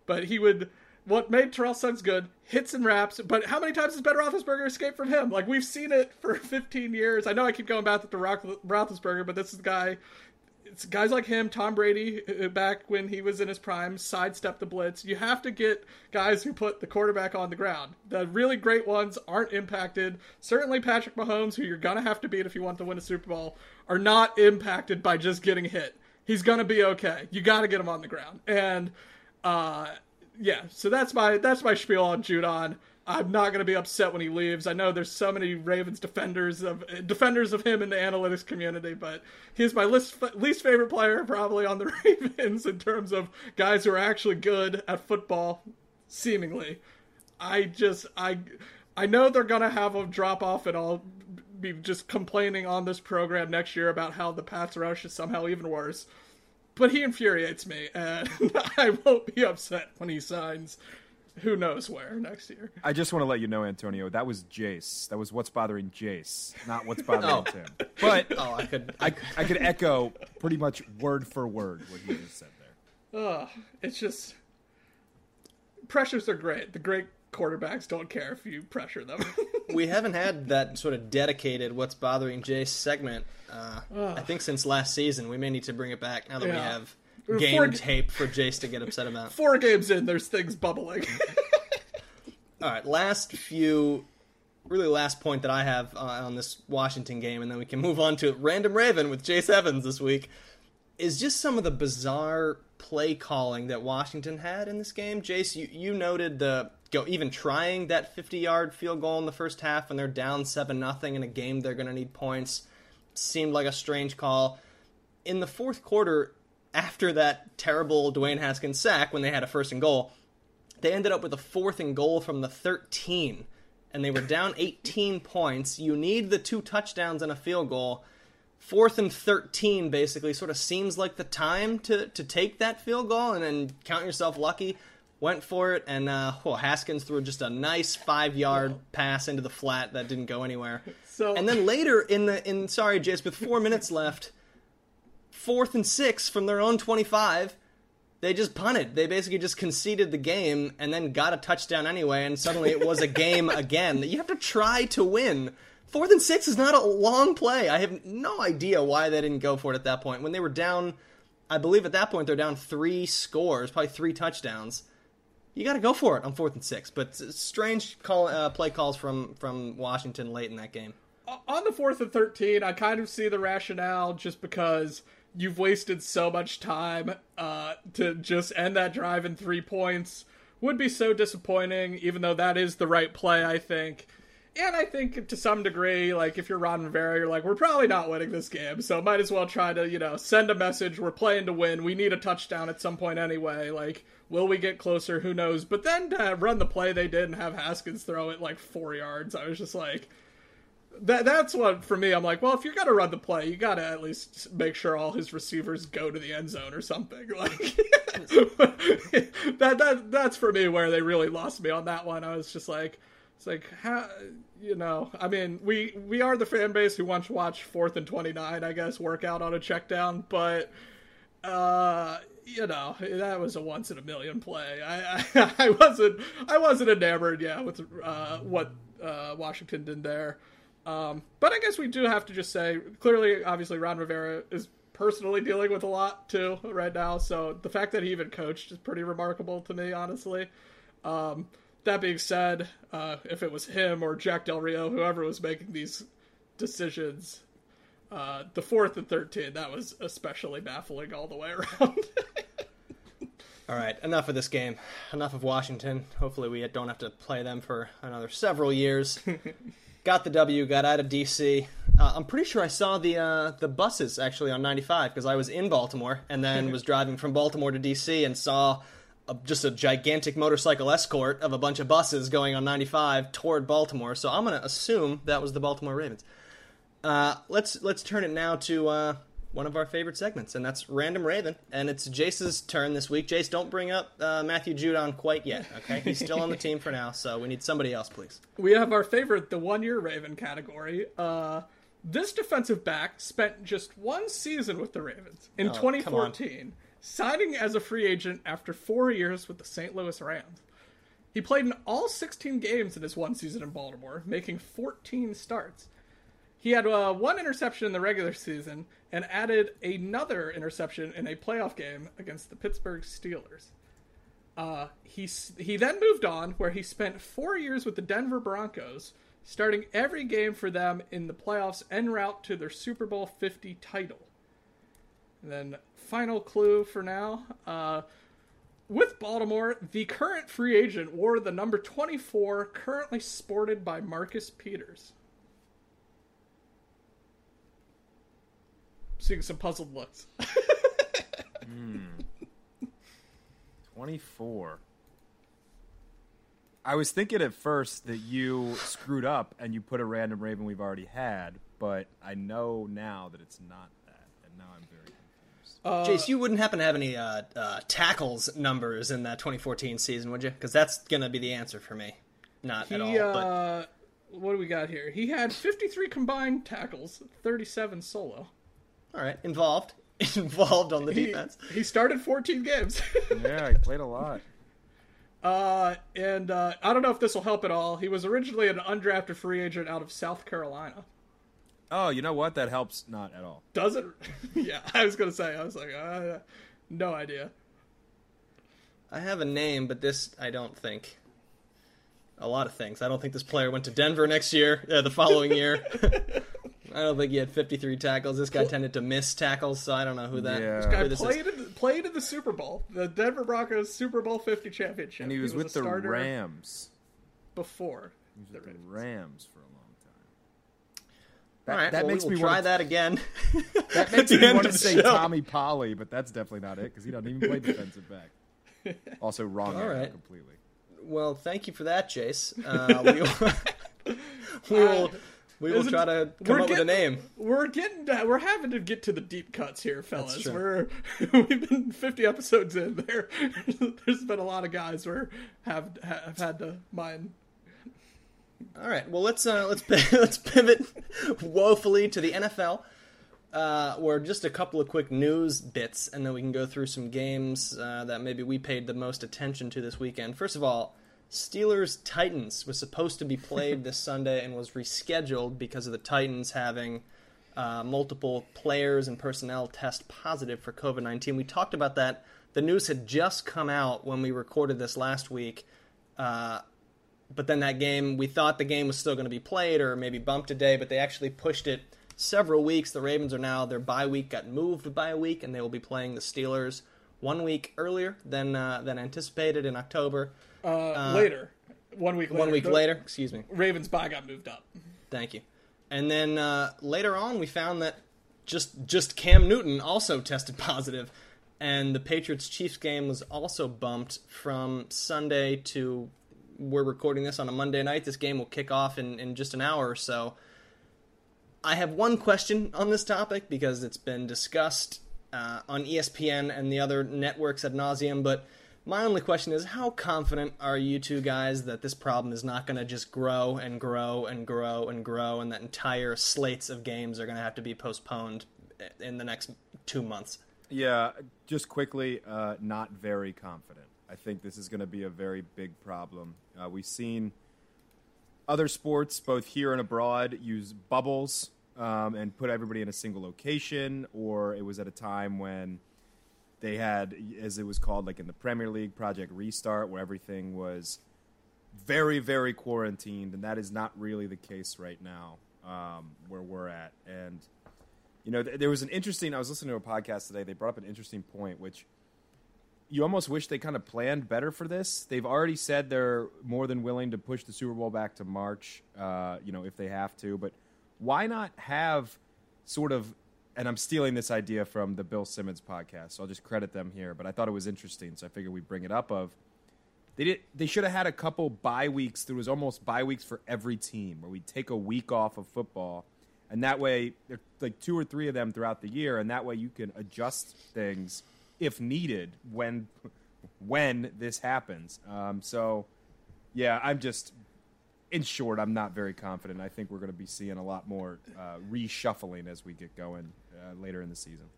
but he would what made Terrell Suggs good, hits and raps. But how many times has Ben Roethlisberger escaped from him? Like we've seen it for <laughs> 15 years. I know I keep going back to Roethlisberger, but this is the guy. Guys like him, Tom Brady, uh, back when he was in his prime, sidestep the blitz. You have to get guys who put the quarterback on the ground. The really great ones aren't impacted. Certainly, Patrick Mahomes, who you're gonna have to beat if you want to win a Super Bowl, are not impacted by just getting hit. He's gonna be okay. You got to get him on the ground, and uh, yeah, so that's my that's my spiel on Judon. I'm not going to be upset when he leaves. I know there's so many Ravens defenders of defenders of him in the analytics community, but he's my least least favorite player probably on the <laughs> Ravens in terms of guys who are actually good at football. Seemingly, I just I I know they're going to have a drop off, and I'll be just complaining on this program next year about how the pass rush is somehow even worse but he infuriates me, and <laughs> I won't be upset when he signs. Who knows where next year. I just want to let you know, Antonio, that was Jace. That was what's bothering Jace, not what's bothering <laughs> Oh. Tim. But Oh, I could. I, I could echo pretty much word for word what he just said there. Ugh, it's just pressures are great. The great quarterbacks don't care if you pressure them. <laughs> we haven't had that sort of dedicated "What's Bothering Jace" segment. Uh, I think since last season, we may need to bring it back now that we have Four game g- tape for Jace to get upset about. <laughs> Four games in, there's things bubbling. <laughs> All right, last few, really last point that I have uh, on this Washington game, and then we can move on to Random Raven with Jace Evans this week, is just some of the bizarre play calling that Washington had in this game. Jace, you, you noted the go even trying that 50 yard field goal in the first half when they're down 7 nothing in a game they're going to need points seemed like a strange call. In the fourth quarter, after that terrible Dwayne Haskins sack when they had a first and goal, they ended up with a fourth and goal from the 13 and they were down 18 points. You need the two touchdowns and a field goal. Fourth and 13 basically sort of seems like the time to, to take that field goal and then count yourself lucky went for it and uh, oh, haskins threw just a nice five yard pass into the flat that didn't go anywhere. So- and then later in the in sorry jace with four minutes left fourth and six from their own 25 they just punted. They basically just conceded the game and then got a touchdown anyway, and suddenly it was a game <laughs> again. You have to try to win. Fourth and six is not a long play. I have no idea why they didn't go for it at that point. When they were down, I believe at that point they're down three scores, probably three touchdowns. You got to go for it on fourth and six. But strange call, uh, play calls from from Washington late in that game. on the fourth and 13 i kind of see the rationale just because you've wasted so much time uh, to just end that drive in three points would be so disappointing even though that is the right play i think. And i think to some degree like if you're ron rivera you're like we're probably not winning this game so might as well try to you know send a message we're playing to win we need a touchdown at some point anyway like will we get closer? Who knows? But then to run the play they did and have haskins throw it like four yards i was just like that that's what for me. I'm like, well, if you're gonna run the play, you gotta at least make sure all his receivers go to the end zone or something. <laughs> Like <laughs> that that that's for me where they really lost me on that one. I was just like, it's like how you know. I mean, we we are the fan base who wants to watch fourth and twenty nine. I guess work out on a check down, but uh you know that was a once in a million play i i, <laughs> I wasn't i wasn't enamored yeah with uh what uh washington did there um but i guess we do have to just say clearly obviously ron rivera is personally dealing with a lot too right now so the fact that he even coached is pretty remarkable to me honestly um that being said uh if it was him or jack del rio whoever was making these decisions uh, the fourth and thirteen that was especially baffling all the way around. <laughs> All right, enough of this game. Enough of Washington. Hopefully, we don't have to play them for another several years. <laughs> got the W. Got out of DC. Uh, I'm pretty sure I saw the uh, the buses actually on 95 because I was in Baltimore and then was <laughs> driving from Baltimore to DC and saw a, just a gigantic motorcycle escort of a bunch of buses going on 95 toward Baltimore. So I'm gonna assume that was the Baltimore Ravens. Uh, let's let's turn it now to uh, one of our favorite segments, and that's Random Raven. And it's Jace's turn this week. Jace, don't bring up uh, Matthew Judon quite yet. Okay, he's still on the team for now, so we need somebody else, please. we have our favorite, the one year Raven category. Uh, this defensive back spent just one season with the Ravens in Oh, 2014, signing as a free agent after four years with the St. Louis Rams. He played in all 16 games in his one season in Baltimore, making 14 starts. He had uh, one interception in the regular season and added another interception in a playoff game against the Pittsburgh Steelers. Uh, he he then moved on, where he spent four years with the Denver Broncos, starting every game for them in the playoffs en route to their Super Bowl 50 title. And then final clue for now. Uh, with Baltimore, the current free agent wore the number 24 currently sported by Marcus Peters. Seeing some puzzled looks. <laughs> 24. I was thinking at first that you screwed up and you put a random raven we've already had, but I know now that it's not that, and now I'm very confused. Uh, Jace, you wouldn't happen to have any uh, uh, tackles numbers in that 2014 season, would you? Because that's gonna be the answer for me. Not he, at all. But uh, what do we got here? He had 53 combined tackles, 37 solo. All right, involved, <laughs> involved on the He, defense. he started 14 games. <laughs> Yeah, he played a lot. uh, and uh, I don't know if this will help at all. He was originally an undrafted free agent out of South Carolina. Oh, you know what? That helps not at all. Does it? <laughs> yeah, I was gonna say. I was like, uh, no idea. I have a name, but this I don't think. A lot of things. I don't think this player went to Denver next year, uh, the following year. I don't think he had 53 tackles. This guy tended to miss tackles, so I don't know who that. Yeah. who Guy this is. played in, the, played in the Super Bowl, the Denver Broncos Super Bowl 50 championship. And he was, a with the Rams. before. He was the with the Rams for a long time. All right, that well, makes we will me try wanna- that again. <laughs> That <laughs> At makes me want to say show. Tommy Polley, but that's definitely not it because he doesn't even play defensive back. <laughs> Also wrong All area right. completely. Well, thank you for that, Jace. Uh, we will, we will, we will Isn't- try to come up with a name. We're getting to, we're having to get to the deep cuts here, fellas. We're <laughs> we've been 50 episodes in there. <laughs> There's been a lot of guys where have have had to mine. All right. Well, let's uh, let's <laughs> let's pivot woefully to the NFL. Uh, where just a couple of quick news bits, and then we can go through some games uh, that maybe we paid the most attention to this weekend. First of all, Steelers Titans was supposed to be played this <laughs> Sunday and was rescheduled because of the Titans having uh, multiple players and personnel test positive for COVID 19. We talked about that. The news had just come out when we recorded this last week. Uh, but then that game, we thought the game was still going to be played or maybe bumped a day, but they actually pushed it several weeks. The Ravens are now, their bye week got moved by a week, and they will be playing the Steelers one week earlier than uh, than anticipated in October. Uh, later, one week later. One week The later, excuse me. Ravens bye got moved up. Thank you. And then uh, later on, we found that just just Cam Newton also tested positive, and the Patriots Chiefs game was also bumped from Sunday to. We're recording this on a Monday night. This game will kick off in, in just an hour or so. I have one question on this topic because it's been discussed uh, on ESPN and the other networks ad nauseum, but my only question is how confident are you two guys that this problem is not going to just grow and grow and grow and grow and that entire slates of games are going to have to be postponed in the next two months? Yeah, just quickly, uh, not very confident. I think this is going to be a very big problem. Uh, we've seen other sports, both here and abroad, use bubbles um, and put everybody in a single location, or it was at a time when they had, as it was called, like in the Premier League, Project Restart, where everything was very, very quarantined, and that is not really the case right now um, where we're at. And you know, th- there was an interesting. I was listening to a podcast today. They brought up an interesting point, which you almost wish they kind of planned better for this. They've already said they're more than willing to push the Super Bowl back to March, uh, you know, if they have to. But why not have sort of? And I'm stealing this idea from the Bill Simmons podcast, so I'll just credit them here. But I thought it was interesting, so I figured we'd bring it up. Of they did. They should have had a couple bye weeks. There was almost bye weeks for every team, where we take a week off of football, and that way, like two or three of them throughout the year, and that way you can adjust things if needed when when this happens. Um, so, yeah, I'm just in short, I'm not very confident. I think we're going to be seeing a lot more uh, reshuffling as we get going uh, later in the season.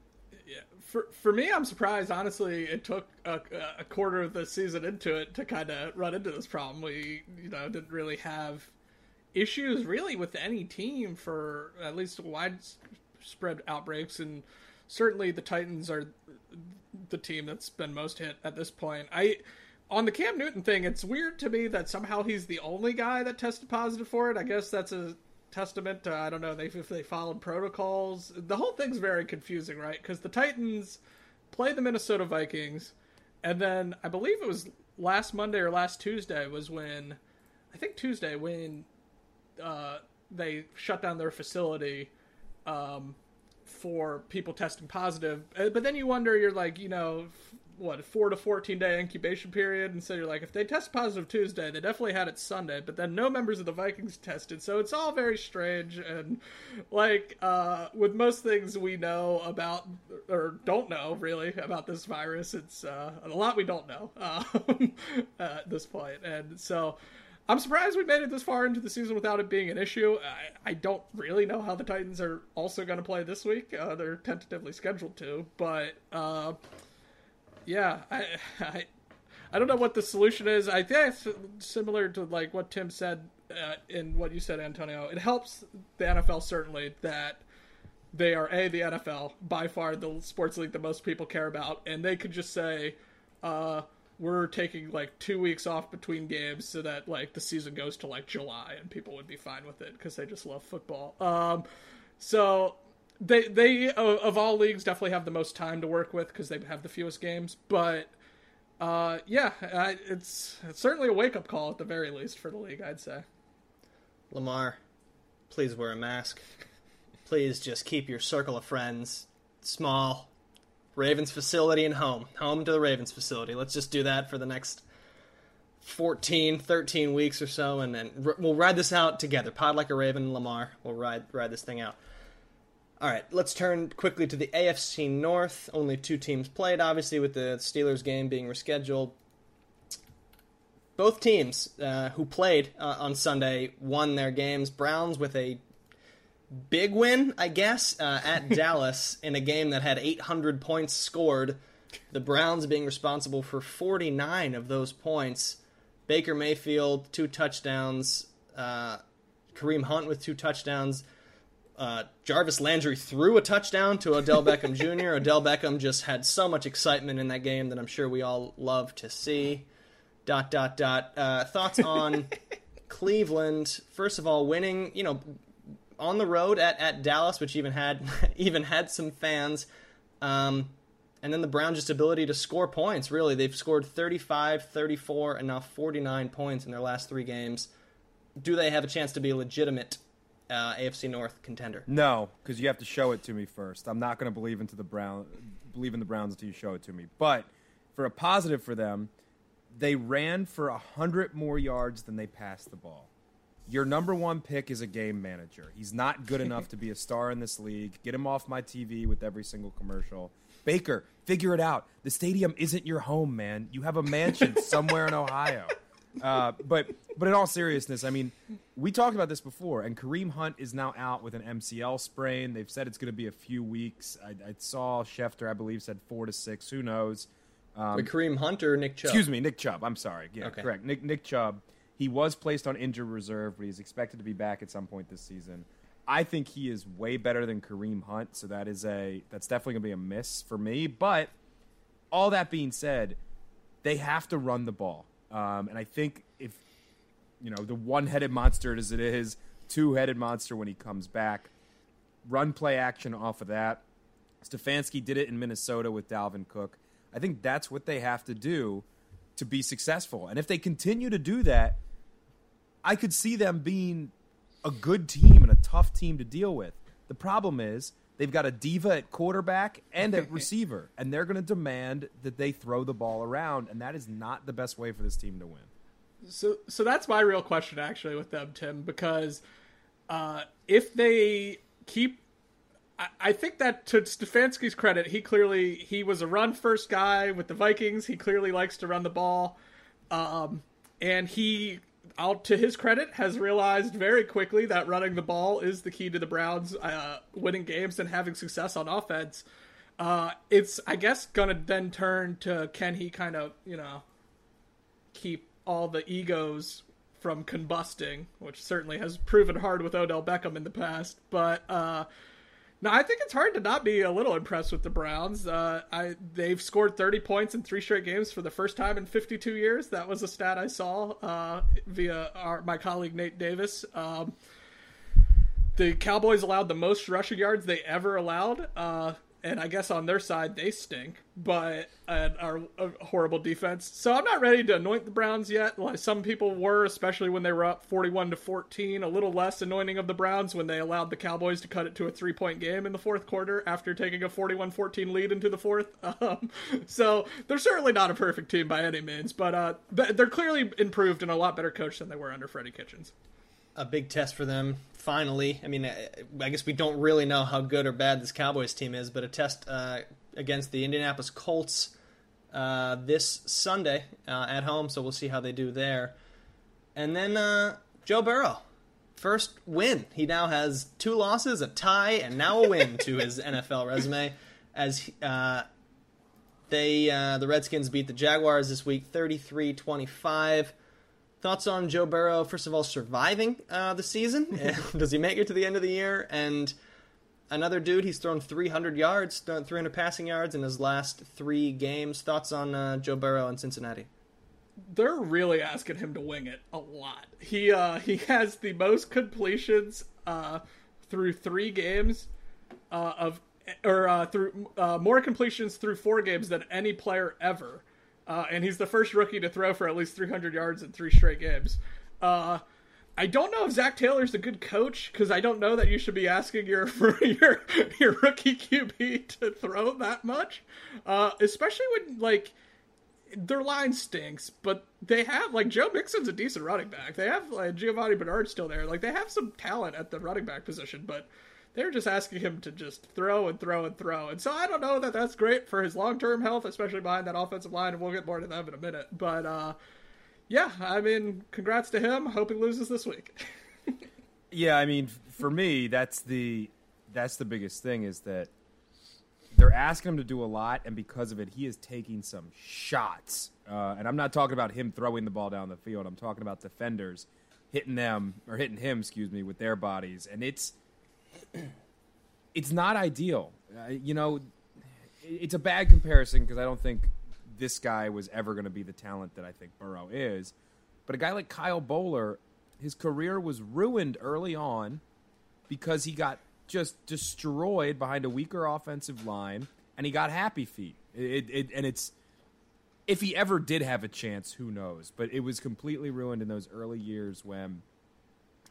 Yeah, for for me, I'm surprised. Honestly, it took a, a quarter of the season into it to kind of run into this problem. We, you know, didn't really have issues really with any team for at least widespread outbreaks, and certainly the Titans are the team that's been most hit at this point. I on the Cam Newton thing, it's weird to me that somehow he's the only guy that tested positive for it. I guess that's a testament to I don't know they if they followed protocols. The whole thing's very confusing, right? Because the Titans play the Minnesota Vikings, and then I believe it was last Monday or last Tuesday was when I think Tuesday when uh, they shut down their facility um, for people testing positive. Uh, But then you wonder, you're like, you know, what four to fourteen day incubation period, and so you're like, if they test positive Tuesday, they definitely had it Sunday, but then no members of the Vikings tested, so it's all very strange. And like uh, with most things we know about or don't know really about this virus, it's uh, a lot we don't know <laughs> um, at this point. point, and so. I'm surprised we made it this far into the season without it being an issue. I, I don't really know how the Titans are also going to play this week. Uh, they're tentatively scheduled to, but uh, yeah, I, <laughs> I, I don't know what the solution is. I think it's similar to like what Tim said uh, in what you said, Antonio. It helps the NFL certainly that they are a the NFL by far the sports league that most people care about, and they could just say, uh, "We're taking like two weeks off between games so that like the season goes to like July, and people would be fine with it because they just love football." Um, so they they of all leagues definitely have the most time to work with because they have the fewest games. But uh, yeah, it's, it's certainly a wake up call at the very least for the league. I'd say. Lamar, please wear a mask. Please just keep your circle of friends small. Ravens facility and home. Home to the Ravens facility. Let's just do that for the next 14, 13 weeks or so, and then we'll ride this out together. Pod like a Raven, Lamar. We'll ride ride this thing out. All right, let's turn quickly to the AFC North. Only two teams played, obviously, with the Steelers game being rescheduled. Both teams uh, who played uh, on Sunday won their games. Browns with a big win, I guess, uh, at <laughs> Dallas in a game that had 800 points scored. The Browns being responsible for 49 of those points. Baker Mayfield, two touchdowns. Uh, Kareem Hunt with two touchdowns. Uh, Jarvis Landry threw a touchdown to Odell Beckham <laughs> Jr. Odell Beckham just had so much excitement in that game that I'm sure we all love to see. Dot dot dot. Uh, thoughts on <laughs> Cleveland? First of all, winning, you know, on the road at, at Dallas, which even had <laughs> even had some fans. Um, and then the Browns' just ability to score points. Really, they've scored 35, 34, and now 49 points in their last three games. Do they have a chance to be legitimate uh, AFC North contender? No, because you have to show it to me first. I'm not going to believe into the Brown, believe in the Browns until you show it to me. But for a positive for them, they ran for hundred more yards than they passed the ball. Your number one pick is a game manager. He's not good <laughs> enough to be a star in this league. Get him off my TV with every single commercial. Baker, figure it out. The stadium isn't your home, man. You have a mansion somewhere in Ohio. Uh, but but in all seriousness, I mean, we talked about this before, and Kareem Hunt is now out with an MCL sprain. They've said it's going to be a few weeks. I, I, saw Schefter, I believe, said four to six. Who knows? Um, Wait, Kareem Hunt or Nick Chubb? Excuse me, Nick Chubb. I'm sorry. Yeah, okay. correct. Nick Nick Chubb. He was placed on injured reserve, but he's expected to be back at some point this season. I think he is way better than Kareem Hunt, so that is a that's definitely going to be a miss for me. But all that being said, they have to run the ball. Um, and I think if you know the one-headed monster as it is, two-headed monster when he comes back, run play action off of that. Stefanski did it in Minnesota with Dalvin Cook. I think that's what they have to do to be successful. And if they continue to do that, I could see them being a good team and a tough team to deal with. The problem is they've got a diva at quarterback and at <laughs> receiver, and they're going to demand that they throw the ball around, and that is not the best way for this team to win. So, so that's my real question actually with them, Tim, because uh, if they keep I think that to Stefanski's credit, he clearly he was a run first guy with the Vikings. He clearly likes to run the ball, um, and he, out to his credit, has realized very quickly that running the ball is the key to the Browns uh, winning games and having success on offense. Uh, it's I guess gonna then turn to can he kind of you know keep all the egos from combusting, which certainly has proven hard with Odell Beckham in the past, but. Uh, now I think it's hard to not be a little impressed with the Browns. Uh, I they've scored 30 points in three straight games for the first time in 52 years. That was a stat I saw uh, via our, my colleague Nate Davis. Um, the Cowboys allowed the most rushing yards they ever allowed, uh, and I guess on their side they stink, but and are a horrible defense. So I'm not ready to anoint the Browns yet, like some people were, especially when they were up 41 to 14. A little less anointing of the Browns when they allowed the Cowboys to cut it to a three point game in the fourth quarter after taking a 41-14 lead into the fourth. <laughs> Um, so they're certainly not a perfect team by any means, but uh, they're clearly improved and a lot better coach than they were under Freddie Kitchens a big test for them. Finally, I mean, I guess we don't really know how good or bad this Cowboys team is, but a test uh, against the Indianapolis Colts uh, this Sunday uh, at home. So we'll see how they do there. And then uh, Joe Burrow, first win. He now has two losses, a tie, and now a win to his <laughs> NFL resume. As uh, they uh, the Redskins beat the Jaguars this week, 33-25. Thoughts on Joe Burrow? First of all, surviving uh, the season. <laughs> Does he make it to the end of the year? And another dude, he's thrown 300 yards, 300 passing yards in his last three games. Thoughts on uh, Joe Burrow and Cincinnati? They're really asking him to wing it a lot. He uh, he has the most completions uh, through three games uh, of or uh, through uh, more completions through four games than any player ever uh, and he's the first rookie to throw for at least 300 yards in three straight games. Uh, I don't know if Zac Taylor's a good coach because I don't know that you should be asking your <laughs> your your rookie QB to throw that much, uh, especially when like their line stinks. But they have like Joe Mixon's a decent running back. They have like Giovani Bernard still there. Like they have some talent at the running back position, but they're just asking him to just throw and throw and throw. And so I don't know that that's great for his long term health, especially behind that offensive line. And we'll get more to them in a minute. But uh, yeah, I mean, congrats to him. Hope he loses this week. <laughs> yeah, I mean, for me, that's the that's the biggest thing is that they're asking him to do a lot, and because of it, he is taking some shots. Uh, and I'm not talking about him throwing the ball down the field. I'm talking about defenders hitting them or hitting him, excuse me, with their bodies, and it's <clears throat> it's not ideal. Uh, you know, it's a bad comparison because I don't think this guy was ever going to be the talent that I think Burrow is. But a guy like Kyle Boller, his career was ruined early on because he got just destroyed behind a weaker offensive line and he got happy feet. It, it, and it's if he ever did have a chance, who knows? But it was completely ruined in those early years when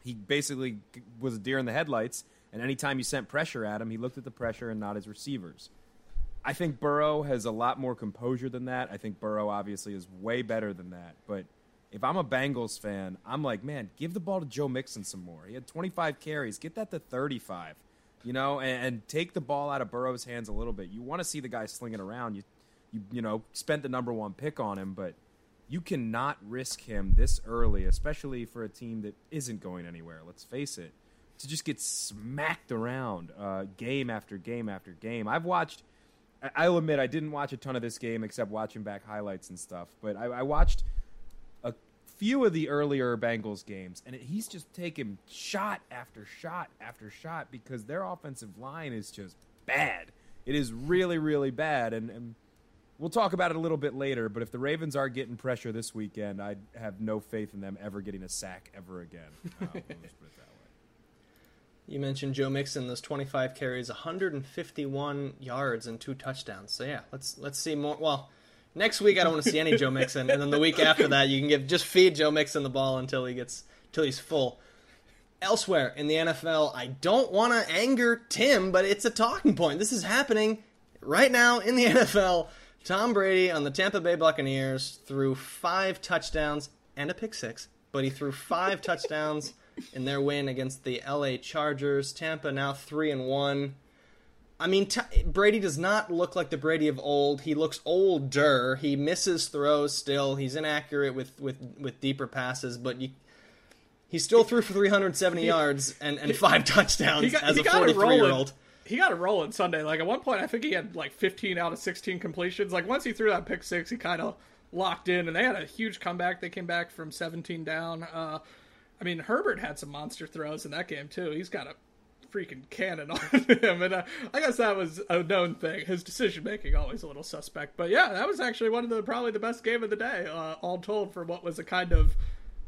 he basically was a deer in the headlights and anytime you sent pressure at him, he looked at the pressure and not his receivers. I think Burrow has a lot more composure than that. I think Burrow obviously is way better than that. But if I'm a Bengals fan, I'm like, man, give the ball to Joe Mixon some more. He had 25 carries. Get that to 35, you know, and, and take the ball out of Burrow's hands a little bit. You want to see the guy slinging around. You, you, you know, spent the number one pick on him, but you cannot risk him this early, especially for a team that isn't going anywhere. Let's face it to just get smacked around uh, game after game after game. I've watched. I'll admit I didn't watch a ton of this game except watching back highlights and stuff. But I, I watched a few of the earlier Bengals games, and it, he's just taking shot after shot after shot because their offensive line is just bad. It is really, really bad, and, and we'll talk about it a little bit later. But if the Ravens are getting pressure this weekend, I have no faith in them ever getting a sack ever again. Uh, you mentioned Joe Mixon, those 25 carries, 151 yards and two touchdowns. So yeah, let's let's see more. Well, next week I don't want to see any Joe Mixon, and then the week after that you can give just feed Joe Mixon the ball until he gets until he's full. Elsewhere in the NFL, I don't want to anger Tim, but it's a talking point. This is happening right now in the <laughs> NFL. Tom Brady on the Tampa Bay Buccaneers threw five touchdowns and a pick six, but he threw five touchdowns in their win against the LA Chargers. Tampa now 3 and 1. I mean, t- Brady does not look like the Brady of old. He looks older. He misses throws still. He's inaccurate with, with, with deeper passes, but you, he still threw for 370 he, yards and, and five touchdowns got, as a 43 year old. He got a roll on Sunday. Like at one point, I think he had like 15 out of 16 completions. Like once he threw that pick six, he kind of locked in, and they had a huge comeback. They came back from 17 down. Uh, I mean, Herbert had some monster throws in that game too. He's got a freaking cannon <laughs> on him, and uh, I guess that was a known thing. His decision making always a little suspect, but yeah, that was actually one of the probably the best game of the day, uh, all told, for what was a kind of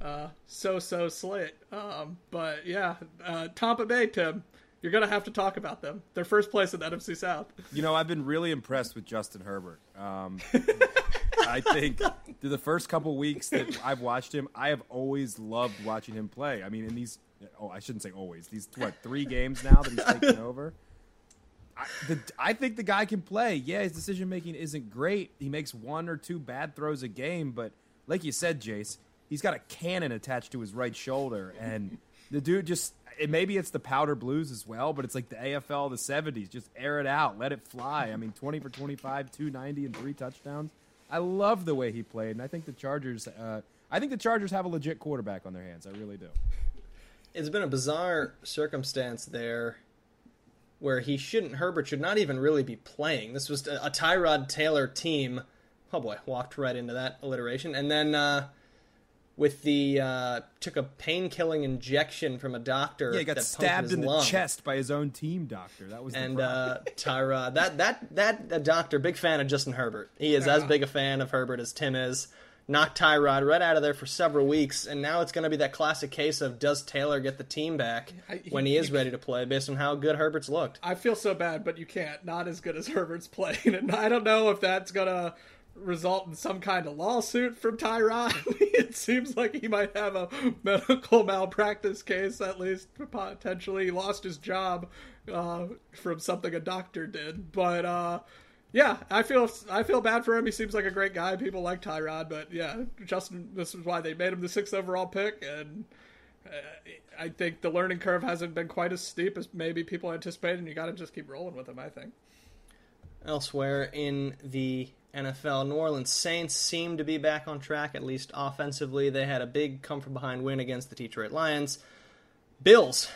uh, so-so slate. Um, but yeah, uh, Tampa Bay, Tim, you're gonna have to talk about them. They're first place in the NFC South. You know, I've been really impressed with Justin Herbert. Um, <laughs> I think through the first couple weeks that I've watched him, I have always loved watching him play. I mean, in these, oh, I shouldn't say always. These what three games now that he's taken over. I, the, I think the guy can play. Yeah, his decision making isn't great. He makes one or two bad throws a game, but like you said, Jace, he's got a cannon attached to his right shoulder, and the dude just it, maybe it's the powder blues as well, but it's like the AFL of the 70s. Just air it out, let it fly. I mean, 20 for 25, 290, and three touchdowns. I love the way he played, and I think the Chargers. Uh, I think the Chargers have a legit quarterback on their hands. I really do. It's been a bizarre circumstance there, where he shouldn't. Herbert should not even really be playing. This was a, Tyrod Taylor team. Oh boy, walked right into that alliteration, and then. Uh, with the uh, took a pain killing injection from a doctor. Yeah, he got stabbed in the lung. chest by his own team doctor. That was the and problem. uh, Tyrod. That that that that doctor, big fan of Justin Herbert. He is as big a fan of Herbert as Tim is. Knocked Tyrod right out of there for several weeks, and now it's going to be that classic case of does Taylor get the team back I- he- when he is ready to play, based on how good Herbert's looked. I feel so bad, but you can't. Not as good as Herbert's <laughs> playing, and I don't know if that's gonna result in some kind of lawsuit from Tyrod. <laughs> it seems like he might have a medical malpractice case, at least potentially. He lost his job uh, from something a doctor did, but. Uh, yeah, I feel I feel bad for him. He seems like a great guy. People like Tyrod, but yeah, Justin. This is why they made him the sixth overall pick, and uh, I think the learning curve hasn't been quite as steep as maybe people anticipated. And you got to just keep rolling with him. I think. Elsewhere in the NFL, New Orleans Saints seem to be back on track, at least offensively. They had a big come from behind win against the Detroit Lions. Bills,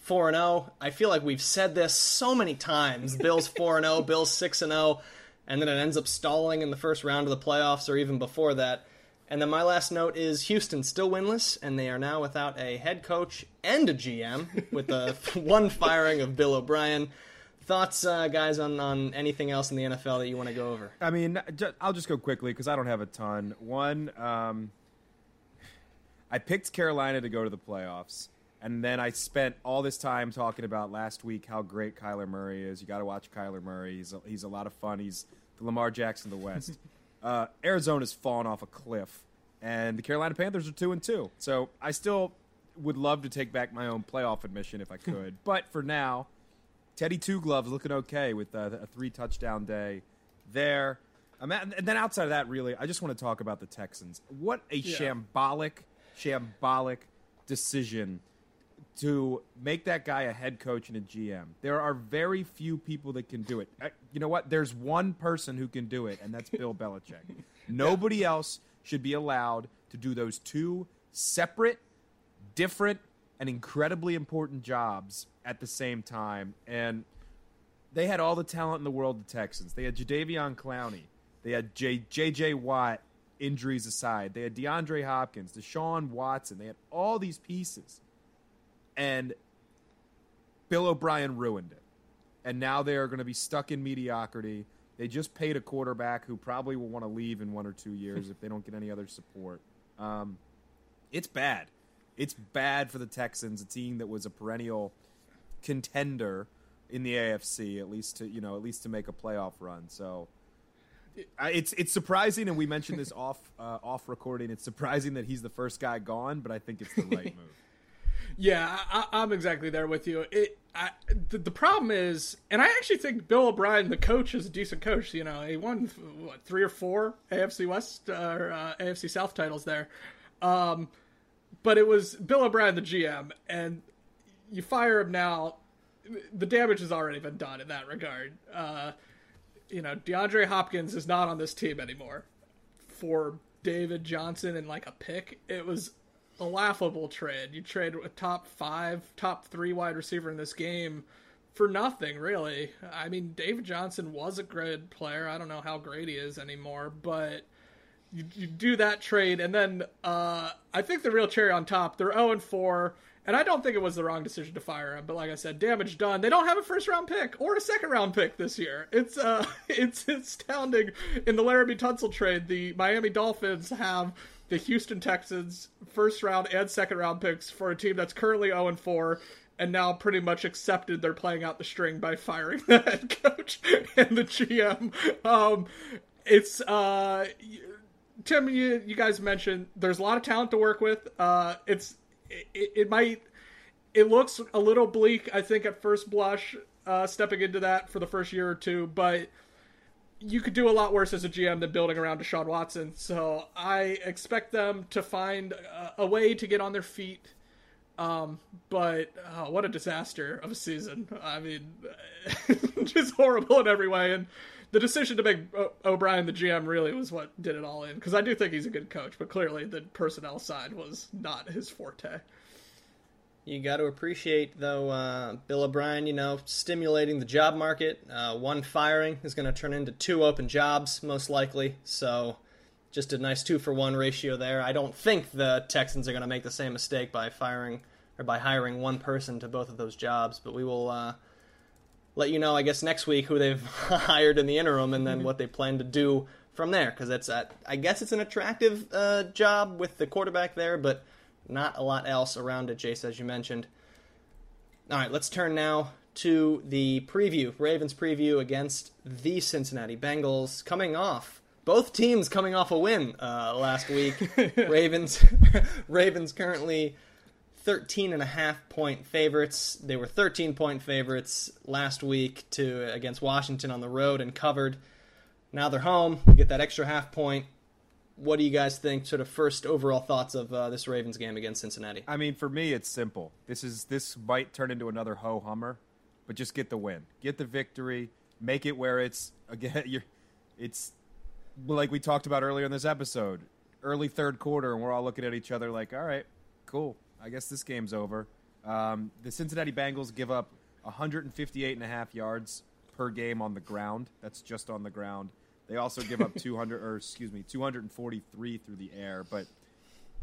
4 0. I feel like we've said this so many times. <laughs> Bills 4 0, Bills 6 0, and then it ends up stalling in the first round of the playoffs or even before that. And then my last note is Houston still winless, and they are now without a head coach and a GM, with the <laughs> one firing of Bill O'Brien. Thoughts, uh, guys, on, on anything else in the NFL that you want to go over? I mean, I'll just go quickly because I don't have a ton. One, um, I picked Carolina to go to the playoffs, and then I spent all this time talking about last week how great Kyler Murray is. You got to watch Kyler Murray. He's a, he's a lot of fun. He's the Lamar Jackson of the West. <laughs> uh, Arizona's fallen off a cliff, and the Carolina Panthers are two and two. So I still would love to take back my own playoff admission if I could, <laughs> but for now. Teddy Two Gloves looking okay with uh, a three touchdown day there. Um, and then outside of that, really, I just want to talk about the Texans. What a shambolic, shambolic decision to make that guy a head coach and a GM. There are very few people that can do it. Uh, You know what? There's one person who can do it, and that's Bill <laughs> Belichick. Nobody else should be allowed to do those two separate, different, and incredibly important jobs at the same time. And they had all the talent in the world, the Texans. They had Jadeveon Clowney. They had J- J.J. Watt, injuries aside. They had DeAndre Hopkins, Deshaun Watson. They had all these pieces. And Bill O'Brien ruined it. And now they are going to be stuck in mediocrity. They just paid a quarterback who probably will want to leave in one or two years <laughs> if they don't get any other support. Um, it's bad. It's bad for the Texans, a team that was a perennial contender in the AFC, at least to you know at least to make a playoff run. So it's it's surprising, and we mentioned this <laughs> off uh, off recording. It's surprising that he's the first guy gone, but I think it's the right <laughs> move. Yeah, I, I'm exactly there with you. It I, the, the problem is, and I actually think Bill O'Brien, the coach, is a decent coach. You know, he won what three or four AFC West uh, or uh, AFC South titles there. Um, but it was Bill O'Brien, the GM, and you fire him now. The damage has already been done in that regard. Uh, you know, DeAndre Hopkins is not on this team anymore. For David Johnson and like a pick, it was a laughable trade. You trade a top five, top three wide receiver in this game for nothing, really. I mean, David Johnson was a great player. I don't know how great he is anymore, but you, you do that trade, and then uh, I think the real cherry on top, they're 0 and 4. And I don't think it was the wrong decision to fire him, but like I said, damage done. They don't have a first round pick or a second round pick this year. It's uh, <laughs> it's astounding. In the Laremy Tunsil trade, the Miami Dolphins have the Houston Texans first round and second round picks for a team that's currently 0 and 4. and now pretty much accepted they're playing out the string by firing <laughs> the head coach and the GM. Um, it's uh, Tim, you you guys mentioned there's a lot of talent to work with. Uh, it's it, it might it looks a little bleak, I think, at first blush, uh, stepping into that for the first year or two, but you could do a lot worse as a GM than building around Deshaun Watson. So I expect them to find a, a way to get on their feet. Um, but oh, what a disaster of a season! I mean, <laughs> just horrible in every way. And the decision to make o- O'Brien the GM really was what did it all in. Because I do think he's a good coach, but clearly the personnel side was not his forte. You got to appreciate, though, uh, Bill O'Brien, you know, stimulating the job market. Uh, one firing is going to turn into two open jobs, most likely. So, just a nice two for one ratio there. I don't think the Texans are going to make the same mistake by firing or by hiring one person to both of those jobs, but we will uh, let you know, I guess, next week who they've <laughs> hired in the interim and then what they plan to do from there. Because it's, I guess, it's an attractive uh, job with the quarterback there, but not a lot else around it, Jace, as you mentioned. All right, let's turn now to the preview. Ravens preview against the Cincinnati Bengals coming off both teams coming off a win uh, last week. <laughs> Ravens <laughs> Ravens currently 13 and a half point favorites. They were 13 point favorites last week to against Washington on the road and covered. Now they're home. You get that extra half point what do you guys think? Sort of first overall thoughts of uh, this Ravens game against Cincinnati. I mean, for me, it's simple. This is this might turn into another ho hummer, but just get the win, get the victory, make it where it's again. <laughs> You're, it's like we talked about earlier in this episode, early third quarter, and we're all looking at each other like, all right, cool. I guess this game's over. Um, the Cincinnati Bengals give up 158 and a half yards per game on the ground. That's just on the ground. They also give up <laughs> 200, or excuse me, 243 through the air. But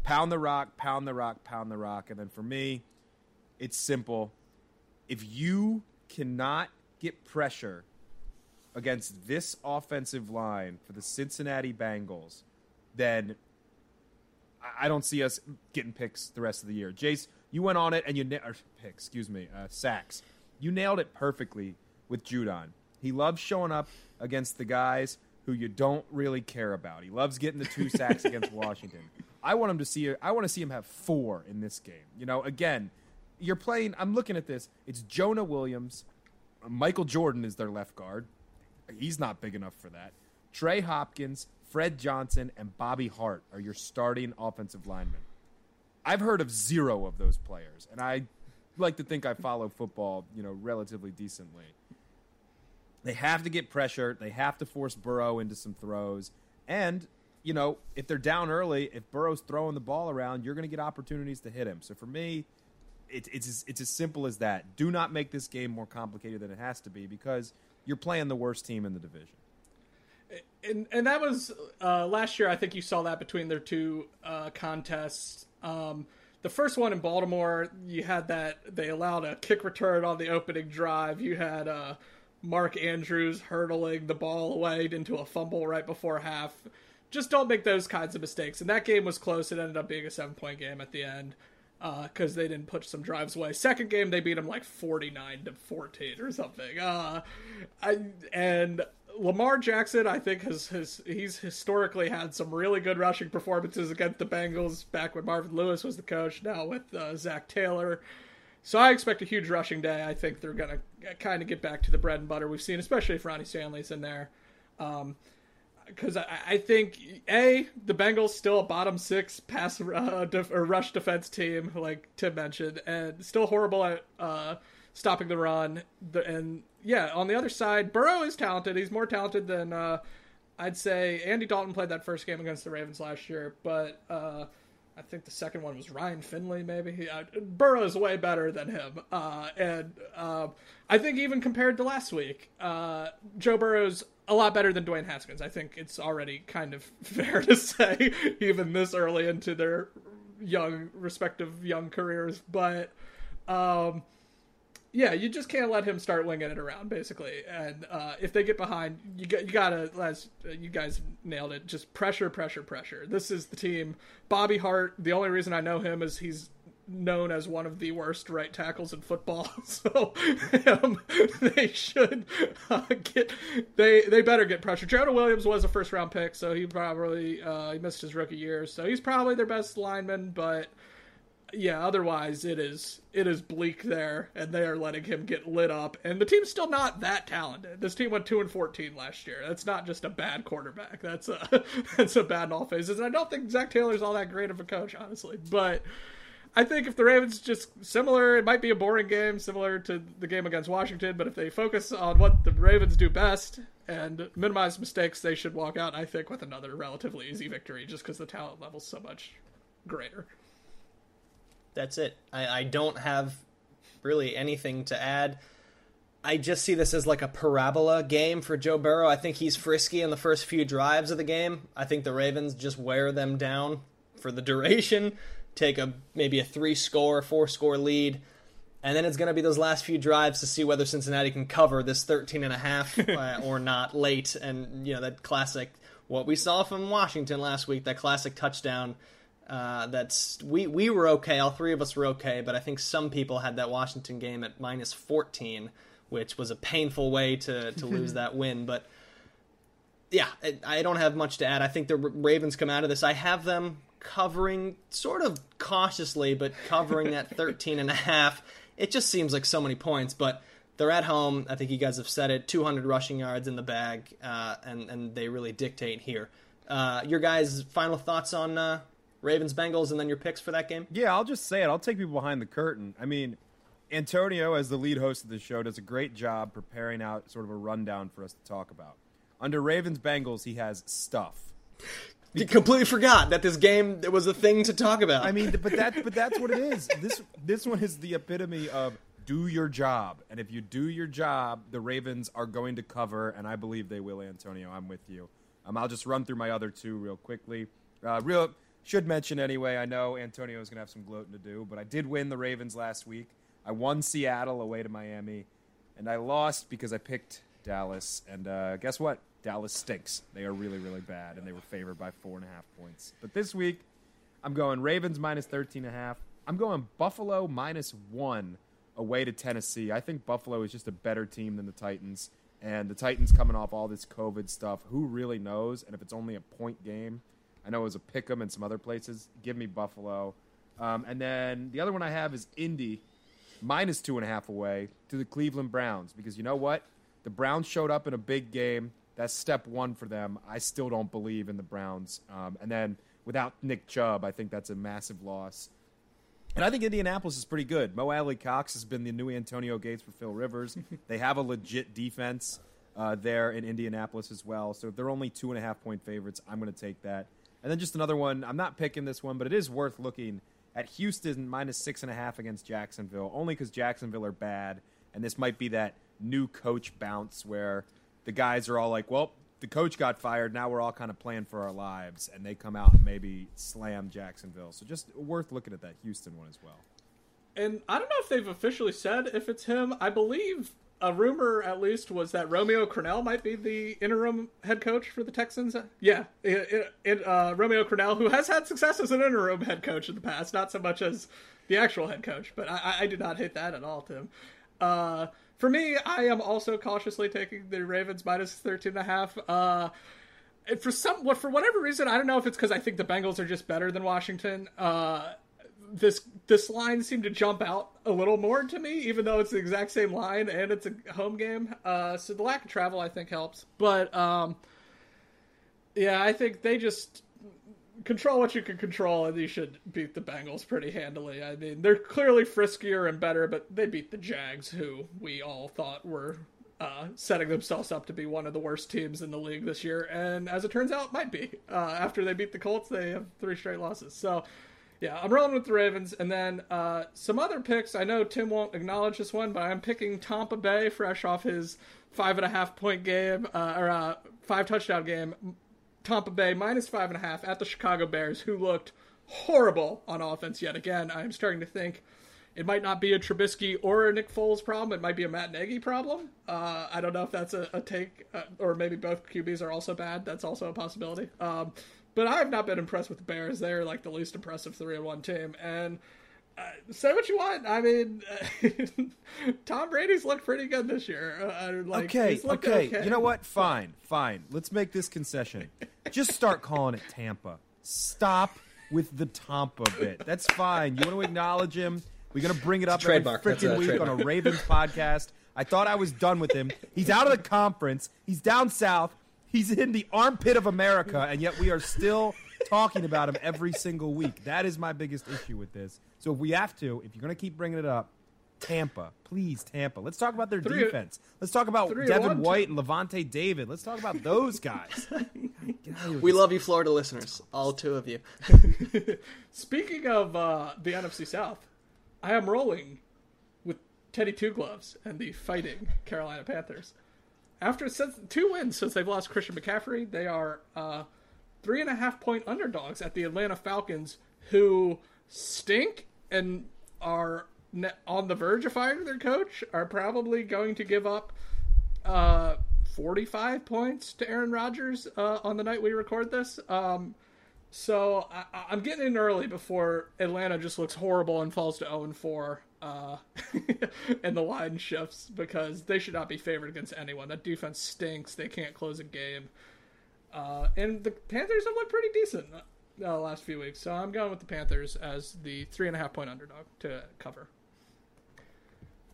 pound the rock, pound the rock, pound the rock. And then for me, it's simple. If you cannot get pressure against this offensive line for the Cincinnati Bengals, then I don't see us getting picks the rest of the year. Jace, you went on it and you na- picks, excuse me, uh, sacks. You nailed it perfectly with Judon. He loves showing up against the guys who you don't really care about. He loves getting the two sacks <laughs> against Washington. I want him to see. I want to see him have four in this game. You know, again, you're playing. I'm looking at this. It's Jonah Williams. Michael Jordan is their left guard. He's not big enough for that. Trey Hopkins, Fred Johnson, and Bobby Hart are your starting offensive linemen. I've heard of zero of those players, and I like to think I follow football, you know, relatively decently. They have to get pressure. They have to force Burrow into some throws. And, you know, if they're down early, if Burrow's throwing the ball around, you're going to get opportunities to hit him. So for me, it, it's, as, it's as simple as that. Do not make this game more complicated than it has to be because you're playing the worst team in the division. And, and that was uh, last year. I think you saw that between their two uh, contests. Um, the first one in Baltimore, you had that they allowed a kick return on the opening drive. You had uh, Mark Andrews hurdling the ball away into a fumble right before half. Just don't make those kinds of mistakes. And that game was close. It ended up being a seven point game at the end because uh, they didn't put some drives away. Second game, they beat them like 49 to 14 or something. Uh, I, and Lamar Jackson, I think, has, has he's historically had some really good rushing performances against the Bengals back when Marvin Lewis was the coach. Now with uh, Zac Taylor. So I expect a huge rushing day. I think they're to kind of get back to the bread and butter we've seen, especially if Ronnie Stanley's in there. Because um, I, I, think a the Bengals still a bottom six pass uh, def, or rush defense team, like Tim mentioned, and still horrible at uh, stopping the run. And yeah, on the other side, Burrow is talented. He's more talented than uh, I'd say. Andy Dalton played that first game against the Ravens last year, but uh, I think the second one was Ryan Finley, maybe. He, uh, Burrow's way better than him. Uh, and uh, I think even compared to last week, uh, Joe Burrow's a lot better than Dwayne Haskins. I think it's already kind of <laughs> fair to say, <laughs> even this early into their young, respective young careers. But um, yeah, you just can't let him start winging it around, basically. And uh, if they get behind, you got you gotta, as you guys nailed it, just pressure, pressure, pressure. This is the team. Bobby Hart. The only reason I know him is he's known as one of the worst right tackles in football. <laughs> So um, they should uh, get they they better get pressure. Jonah Williams was a first round pick, so he probably uh, he missed his rookie year, so he's probably their best lineman. But yeah, otherwise it is it is bleak there, and they are letting him get lit up. And the team's still not that talented. This team went two and fourteen last year. That's not just a bad quarterback. That's a <laughs> that's a bad in all phases. And I don't think Zac Taylor's all that great of a coach, honestly. But I think if the Ravens just similar, it might be a boring game, similar to the game against Washington. But if they focus on what the Ravens do best and minimize mistakes, they should walk out. I think with another relatively easy victory, just because the talent level's so much greater that's it. I, I don't have really anything to add. I just see this as like a parabola game for Joe Burrow. I think he's frisky in the first few drives of the game. I think the Ravens just wear them down for the duration, take a maybe a three score, four score lead, and then it's going to be those last few drives to see whether Cincinnati can cover this 13 and a half <laughs> uh, or not late. And you know that classic what we saw from Washington last week, that classic touchdown uh, that's we we were okay. All three of us were okay, but I think some people had that Washington game at minus fourteen, which was a painful way to to lose <laughs> that win. But yeah, I don't have much to add. I think the Ravens come out of this. I have them covering sort of cautiously, but covering that <laughs> 13 and a half. It just seems like so many points, but they're at home. I think you guys have said it. 200 rushing yards in the bag, uh, and and they really dictate here. Uh, your guys' final thoughts on uh, Ravens Bengals, and then your picks for that game? Yeah, I'll just say it. I'll take people behind the curtain. I mean, Antonio, as the lead host of the show, does a great job preparing out sort of a rundown for us to talk about. Under Ravens Bengals, he has stuff. <laughs> You completely forgot that this game was a thing to talk about. I mean, but that but that's what it <laughs> is. This this one is the epitome of do your job, and if you do your job, the Ravens are going to cover, and I believe they will. Antonio, I'm with you. Um, I'll just run through my other two real quickly. Uh, real should mention anyway, I know Antonio is going to have some gloating to do, but I did win the Ravens last week. I won Seattle away to Miami, and I lost because I picked Dallas. And uh, guess what? Dallas stinks. They are really, really bad, and they were favored by four and a half points. But this week, I'm going Ravens minus 13 and a half. I'm going Buffalo minus one away to Tennessee. I think Buffalo is just a better team than the Titans. And the Titans coming off all this COVID stuff, who really knows? And if it's only a point game – I know it was a Pick'em and some other places. Give me Buffalo. Um, and then the other one I have is Indy, minus two and a half away to the Cleveland Browns. Because you know what? The Browns showed up in a big game. That's step one for them. I still don't believe in the Browns. Um, and then without Nick Chubb, I think that's a massive loss. And I think Indianapolis is pretty good. Mo Alie-Cox has been the new Antonio Gates for Phil Rivers. <laughs> they have a legit defense uh, there in Indianapolis as well. So if they're only two and a half point favorites, I'm going to take that. And then just another one. I'm not picking this one, but it is worth looking at Houston minus six and a half against Jacksonville, only because Jacksonville are bad, and this might be that new coach bounce where the guys are all like, "Well, the coach got fired. Now we're all kind of playing for our lives," and they come out and maybe slam Jacksonville. So just worth looking at that Houston one as well. And I don't know if they've officially said if it's him. I believe a rumor at least was that Romeo Crennel might be the interim head coach for the Texans. Yeah, it, it, uh, Romeo Crennel, who has had success as an interim head coach in the past, not so much as the actual head coach, but I, I did not hate that at all, Tim. Uh, for me, I am also cautiously taking the Ravens minus 13 and a half. Uh, for some, for whatever reason, I don't know if it's because I think the Bengals are just better than Washington. Uh, this this line seemed to jump out a little more to me, even though it's the exact same line and it's a home game. Uh, so the lack of travel, I think, helps. But um, yeah, I think they just control what you can control, and you should beat the Bengals pretty handily. I mean, they're clearly friskier and better, but they beat the Jags, who we all thought were uh, setting themselves up to be one of the worst teams in the league this year, and as it turns out, might be. Uh, after they beat the Colts, they have three straight losses. So yeah, I'm rolling with the Ravens, and then uh, some other picks. I know Tim won't acknowledge this one, but I'm picking Tampa Bay, fresh off his five and a half point game uh, or uh, five touchdown game. Tampa Bay minus five and a half at the Chicago Bears, who looked horrible on offense yet again. I'm starting to think it might not be a Trubisky or a Nick Foles problem. It might be a Matt Nagy problem. Uh, I don't know if that's a, a take, uh, or maybe both QBs are also bad. That's also a possibility. Um, but I have not been impressed with the Bears. They're like the least impressive three and one team. And uh, say what you want. I mean, <laughs> Tom Brady's looked pretty good this year. Uh, like, okay, okay, okay. You know what? Fine, fine. Let's make this concession. Just start calling it Tampa. Stop with the Tampa bit. That's fine. You want to acknowledge him? We're gonna bring it up every freaking week on a Ravens podcast. I thought I was done with him. He's out of the conference. He's down south. He's in the armpit of America, and yet we are still talking about him every single week. That is my biggest issue with this. So if we have to, if you're going to keep bringing it up, Tampa, please, Tampa. Let's talk about their Three- defense. Let's talk about three Devin one, White and Lavonte David. Let's talk about those guys. Get out of here with We love you, Florida listeners, all two of you. <laughs> Speaking of uh, the NFC South, I am rolling with Teddy Two Gloves and the fighting Carolina Panthers. After two wins since they've lost Christian McCaffrey, they are uh, three and a half point underdogs at the Atlanta Falcons, who stink and are on the verge of firing their coach. Are probably going to give up uh, 45 points to Aaron Rodgers uh, on the night we record this. Um, so I, I'm getting in early before Atlanta just looks horrible and falls to 0 and 4 uh, <laughs> and the line shifts because they should not be favored against anyone. That defense stinks. They can't close a game. Uh, and the Panthers have looked pretty decent uh, the last few weeks. So I'm going with the Panthers as the three and a half point underdog to cover.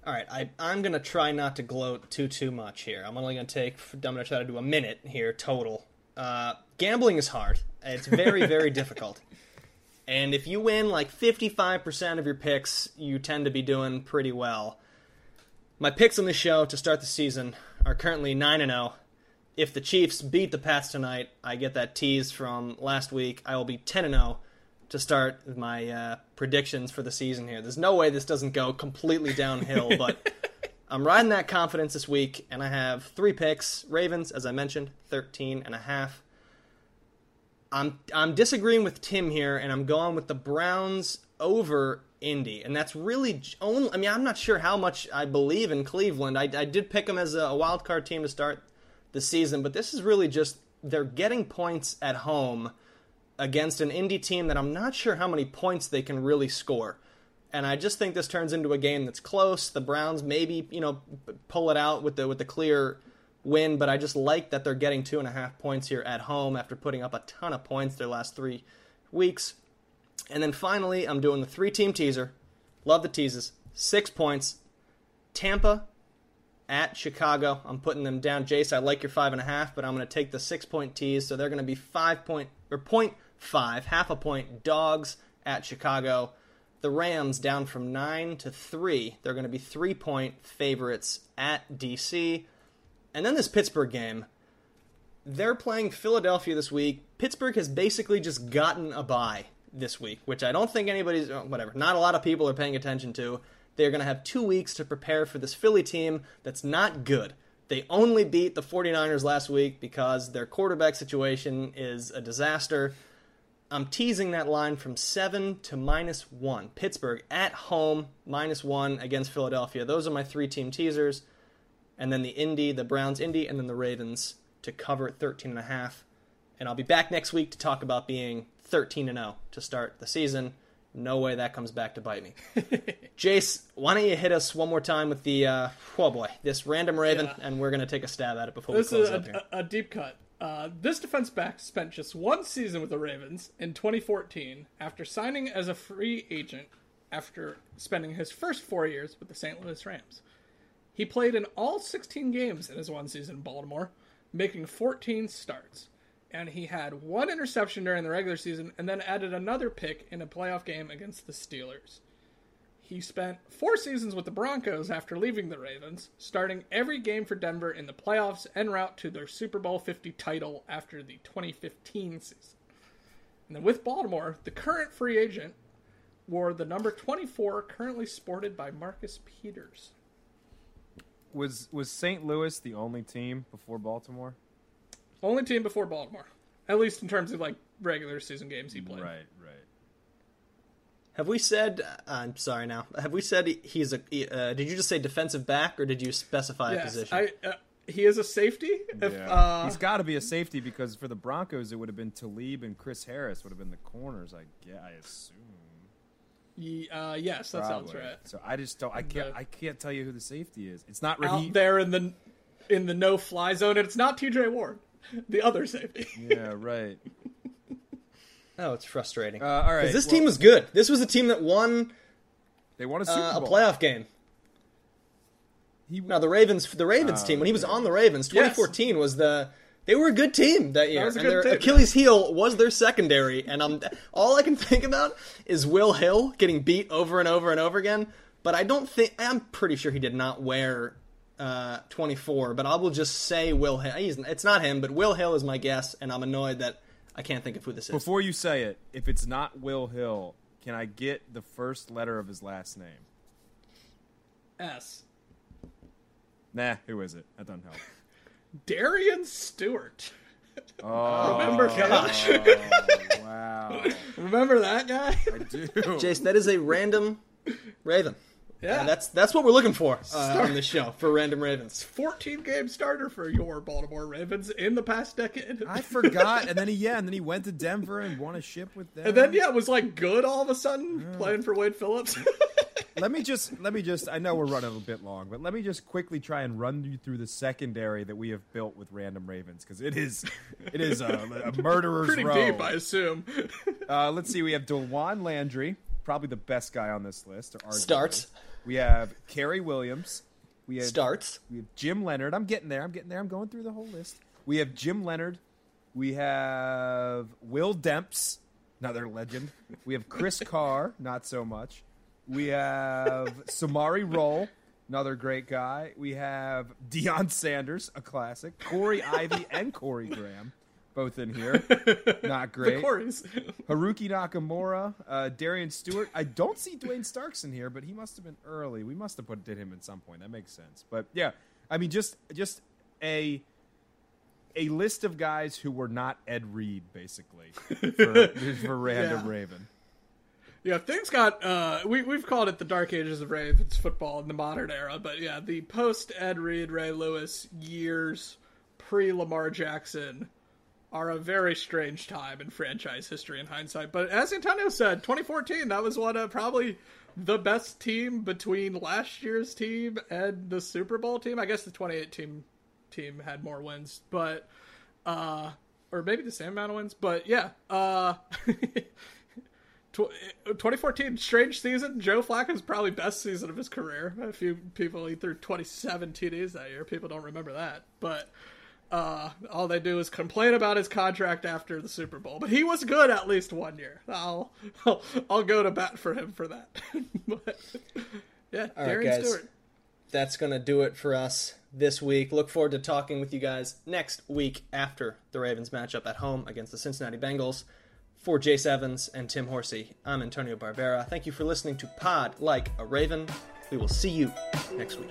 All right, I, I'm gonna try not to gloat too too much here. I'm only gonna take. I'm gonna try to do a minute here total. Uh, gambling is hard. It's very very <laughs> difficult. And if you win like 55% of your picks, you tend to be doing pretty well. My picks on the show to start the season are currently 9 and 0. If the Chiefs beat the Pats tonight, I get that tease from last week. I will be 10 and 0 to start my uh, predictions for the season here. There's no way this doesn't go completely downhill, but <laughs> I'm riding that confidence this week, and I have three picks. Ravens, as I mentioned, 13 and a half. I'm I'm disagreeing with Tim here, and I'm going with the Browns over Indy, and that's really only. I mean, I'm not sure how much I believe in Cleveland. I, I did pick them as a, a wild card team to start the season, but this is really just they're getting points at home against an Indy team that I'm not sure how many points they can really score. And I just think this turns into a game that's close. The Browns maybe you know pull it out with the with the clear win, but I just like that they're getting two and a half points here at home after putting up a ton of points their last three weeks. And then finally, I'm doing the three team teaser. Love the teases. Six points. Tampa at Chicago. I'm putting them down. Jace, I like your five and a half, but I'm going to take the six point tease. So they're going to be five point or point five, half a point dogs at Chicago. The Rams down from nine to three. They're going to be three point favorites at DC. And then this Pittsburgh game. They're playing Philadelphia this week. Pittsburgh has basically just gotten a bye this week, which I don't think anybody's, oh, whatever, not a lot of people are paying attention to. They're going to have two weeks to prepare for this Philly team that's not good. They only beat the 49ers last week because their quarterback situation is a disaster. I'm teasing that line from 7 to minus 1. Pittsburgh at home, minus 1 against Philadelphia. Those are my three team teasers. And then the Indy, the Browns Indy, and then the Ravens to cover at 13 and a half. And I'll be back next week to talk about being 13 and 0 to start the season. No way that comes back to bite me. <laughs> Jace, why don't you hit us one more time with the uh, oh boy, this random Raven, Yeah. and we're gonna take a stab at it before This we close is up here. a, a, a deep cut. Uh, this defense back spent just one season with the Ravens in 2014 after signing as a free agent after spending his first four years with the St. Louis Rams. He played in all 16 games in his one season in Baltimore, making 14 starts. And he had one interception during the regular season and then added another pick in a playoff game against the Steelers. He spent four seasons with the Broncos after leaving the Ravens, starting every game for Denver in the playoffs en route to their Super Bowl 50 title after the 2015 season. And then with Baltimore, the current free agent wore the number 24 currently sported by Marcus Peters. Was was St. Louis the only team before Baltimore? Only team before Baltimore, at least in terms of like regular season games he played. Right, right. Have we said? Uh, I'm sorry now. Have we said he- he's a? he- Uh, did you just say defensive back, or did you specify a position? I, uh, he is a safety. If, Yeah. uh, He's got to be a safety because for the Broncos it would have been Talib and Chris Harris would have been the corners. I yeah, I assume. Uh, yes, that Probably. sounds right. So I just don't. I can't. The, I can't tell you who the safety is. It's not Raheem. out there in the in the no fly zone, and it's not T.J. Ward, <laughs> the other safety. yeah, right. Oh, it's frustrating. Uh, all right, this well, team was good. This was a team that won. They won a Super uh, a playoff game. He, now the Ravens, the Ravens uh, team when he was on the Ravens, 2014 yes. was the they were a good team that year, that and their team. Achilles heel was their secondary. And I'm all I can <laughs> think about is Will Hill getting beat over and over and over again. But I don't think I'm pretty sure he did not wear uh, 24. But I will just say Will Hill. He's, it's not him, but Will Hill is my guess, and I'm annoyed that I can't think of who this is. Before you say it, if it's not Will Hill, can I get the first letter of his last name? S. Nah, who is it? That doesn't help. <laughs> Darian Stewart. Oh, remember gosh. Wow. <laughs> remember that guy? I do. Jason, that is a random Raven. Yeah, and that's that's what we're looking for uh, on the show for random Ravens. 14 game starter for your Baltimore Ravens in the past decade. I forgot, and then he yeah, and then he went to Denver and won a ship with them. And then yeah, it was like good all of a sudden yeah. playing for Wade Phillips. <laughs> let me just let me just I know we're running a bit long, but let me just quickly try and run you through the secondary that we have built with random Ravens because it is it is a, a <laughs> murderer's pretty row. deep, I assume. uh, let's see, we have Dawan Landry, probably the best guy on this list. Or Starts. We have Cary Williams. We have starts. We have Jim Leonhard. I'm getting there. I'm getting there. I'm going through the whole list. We have Jim Leonhard. We have Will Demps, another legend. We have Chris <laughs> Carr, not so much. We have Samari Rolle, another great guy. We have Deion Sanders, a classic. Corey Ivy and Corey Graham both in here. <laughs> Not great. Haruki Nakamura, uh, Darian Stewart. I don't see Duane Starks in here, but he must have been early. We must have put did him at some point. That makes sense. But yeah, I mean, just just a a list of guys who were not Ed Reed, basically, for, <laughs> for Random yeah. Raven. Yeah, things got. Uh, we we've called it the dark ages of Ravens football in the modern era, but yeah, the post Ed Reed, Ray Lewis years, pre Lamar Jackson are a very strange time in franchise history in hindsight. But as Antonio said, 2014, that was one of probably the best team between last year's team and the Super Bowl team. I guess the 2018 team had more wins, but uh or maybe the same amount of wins, but yeah. Uh <laughs> 2014 strange season. Joe Flacco's probably best season of his career. A few people he threw 27 TDs that year. People don't remember that, but uh, all they do is complain about his contract after the Super Bowl. But he was good at least one year. I'll I'll, <laughs> I'll go to bat for him for that. <laughs> but, yeah, all Darian right, guys. Stewart. That's gonna do it for us this week. Look forward to talking with you guys next week after the Ravens matchup at home against the Cincinnati Bengals. For Jace Evans and Tim Horsey, I'm Antonio Barbera. Thank you for listening to Pod Like a Raven. We will see you next week.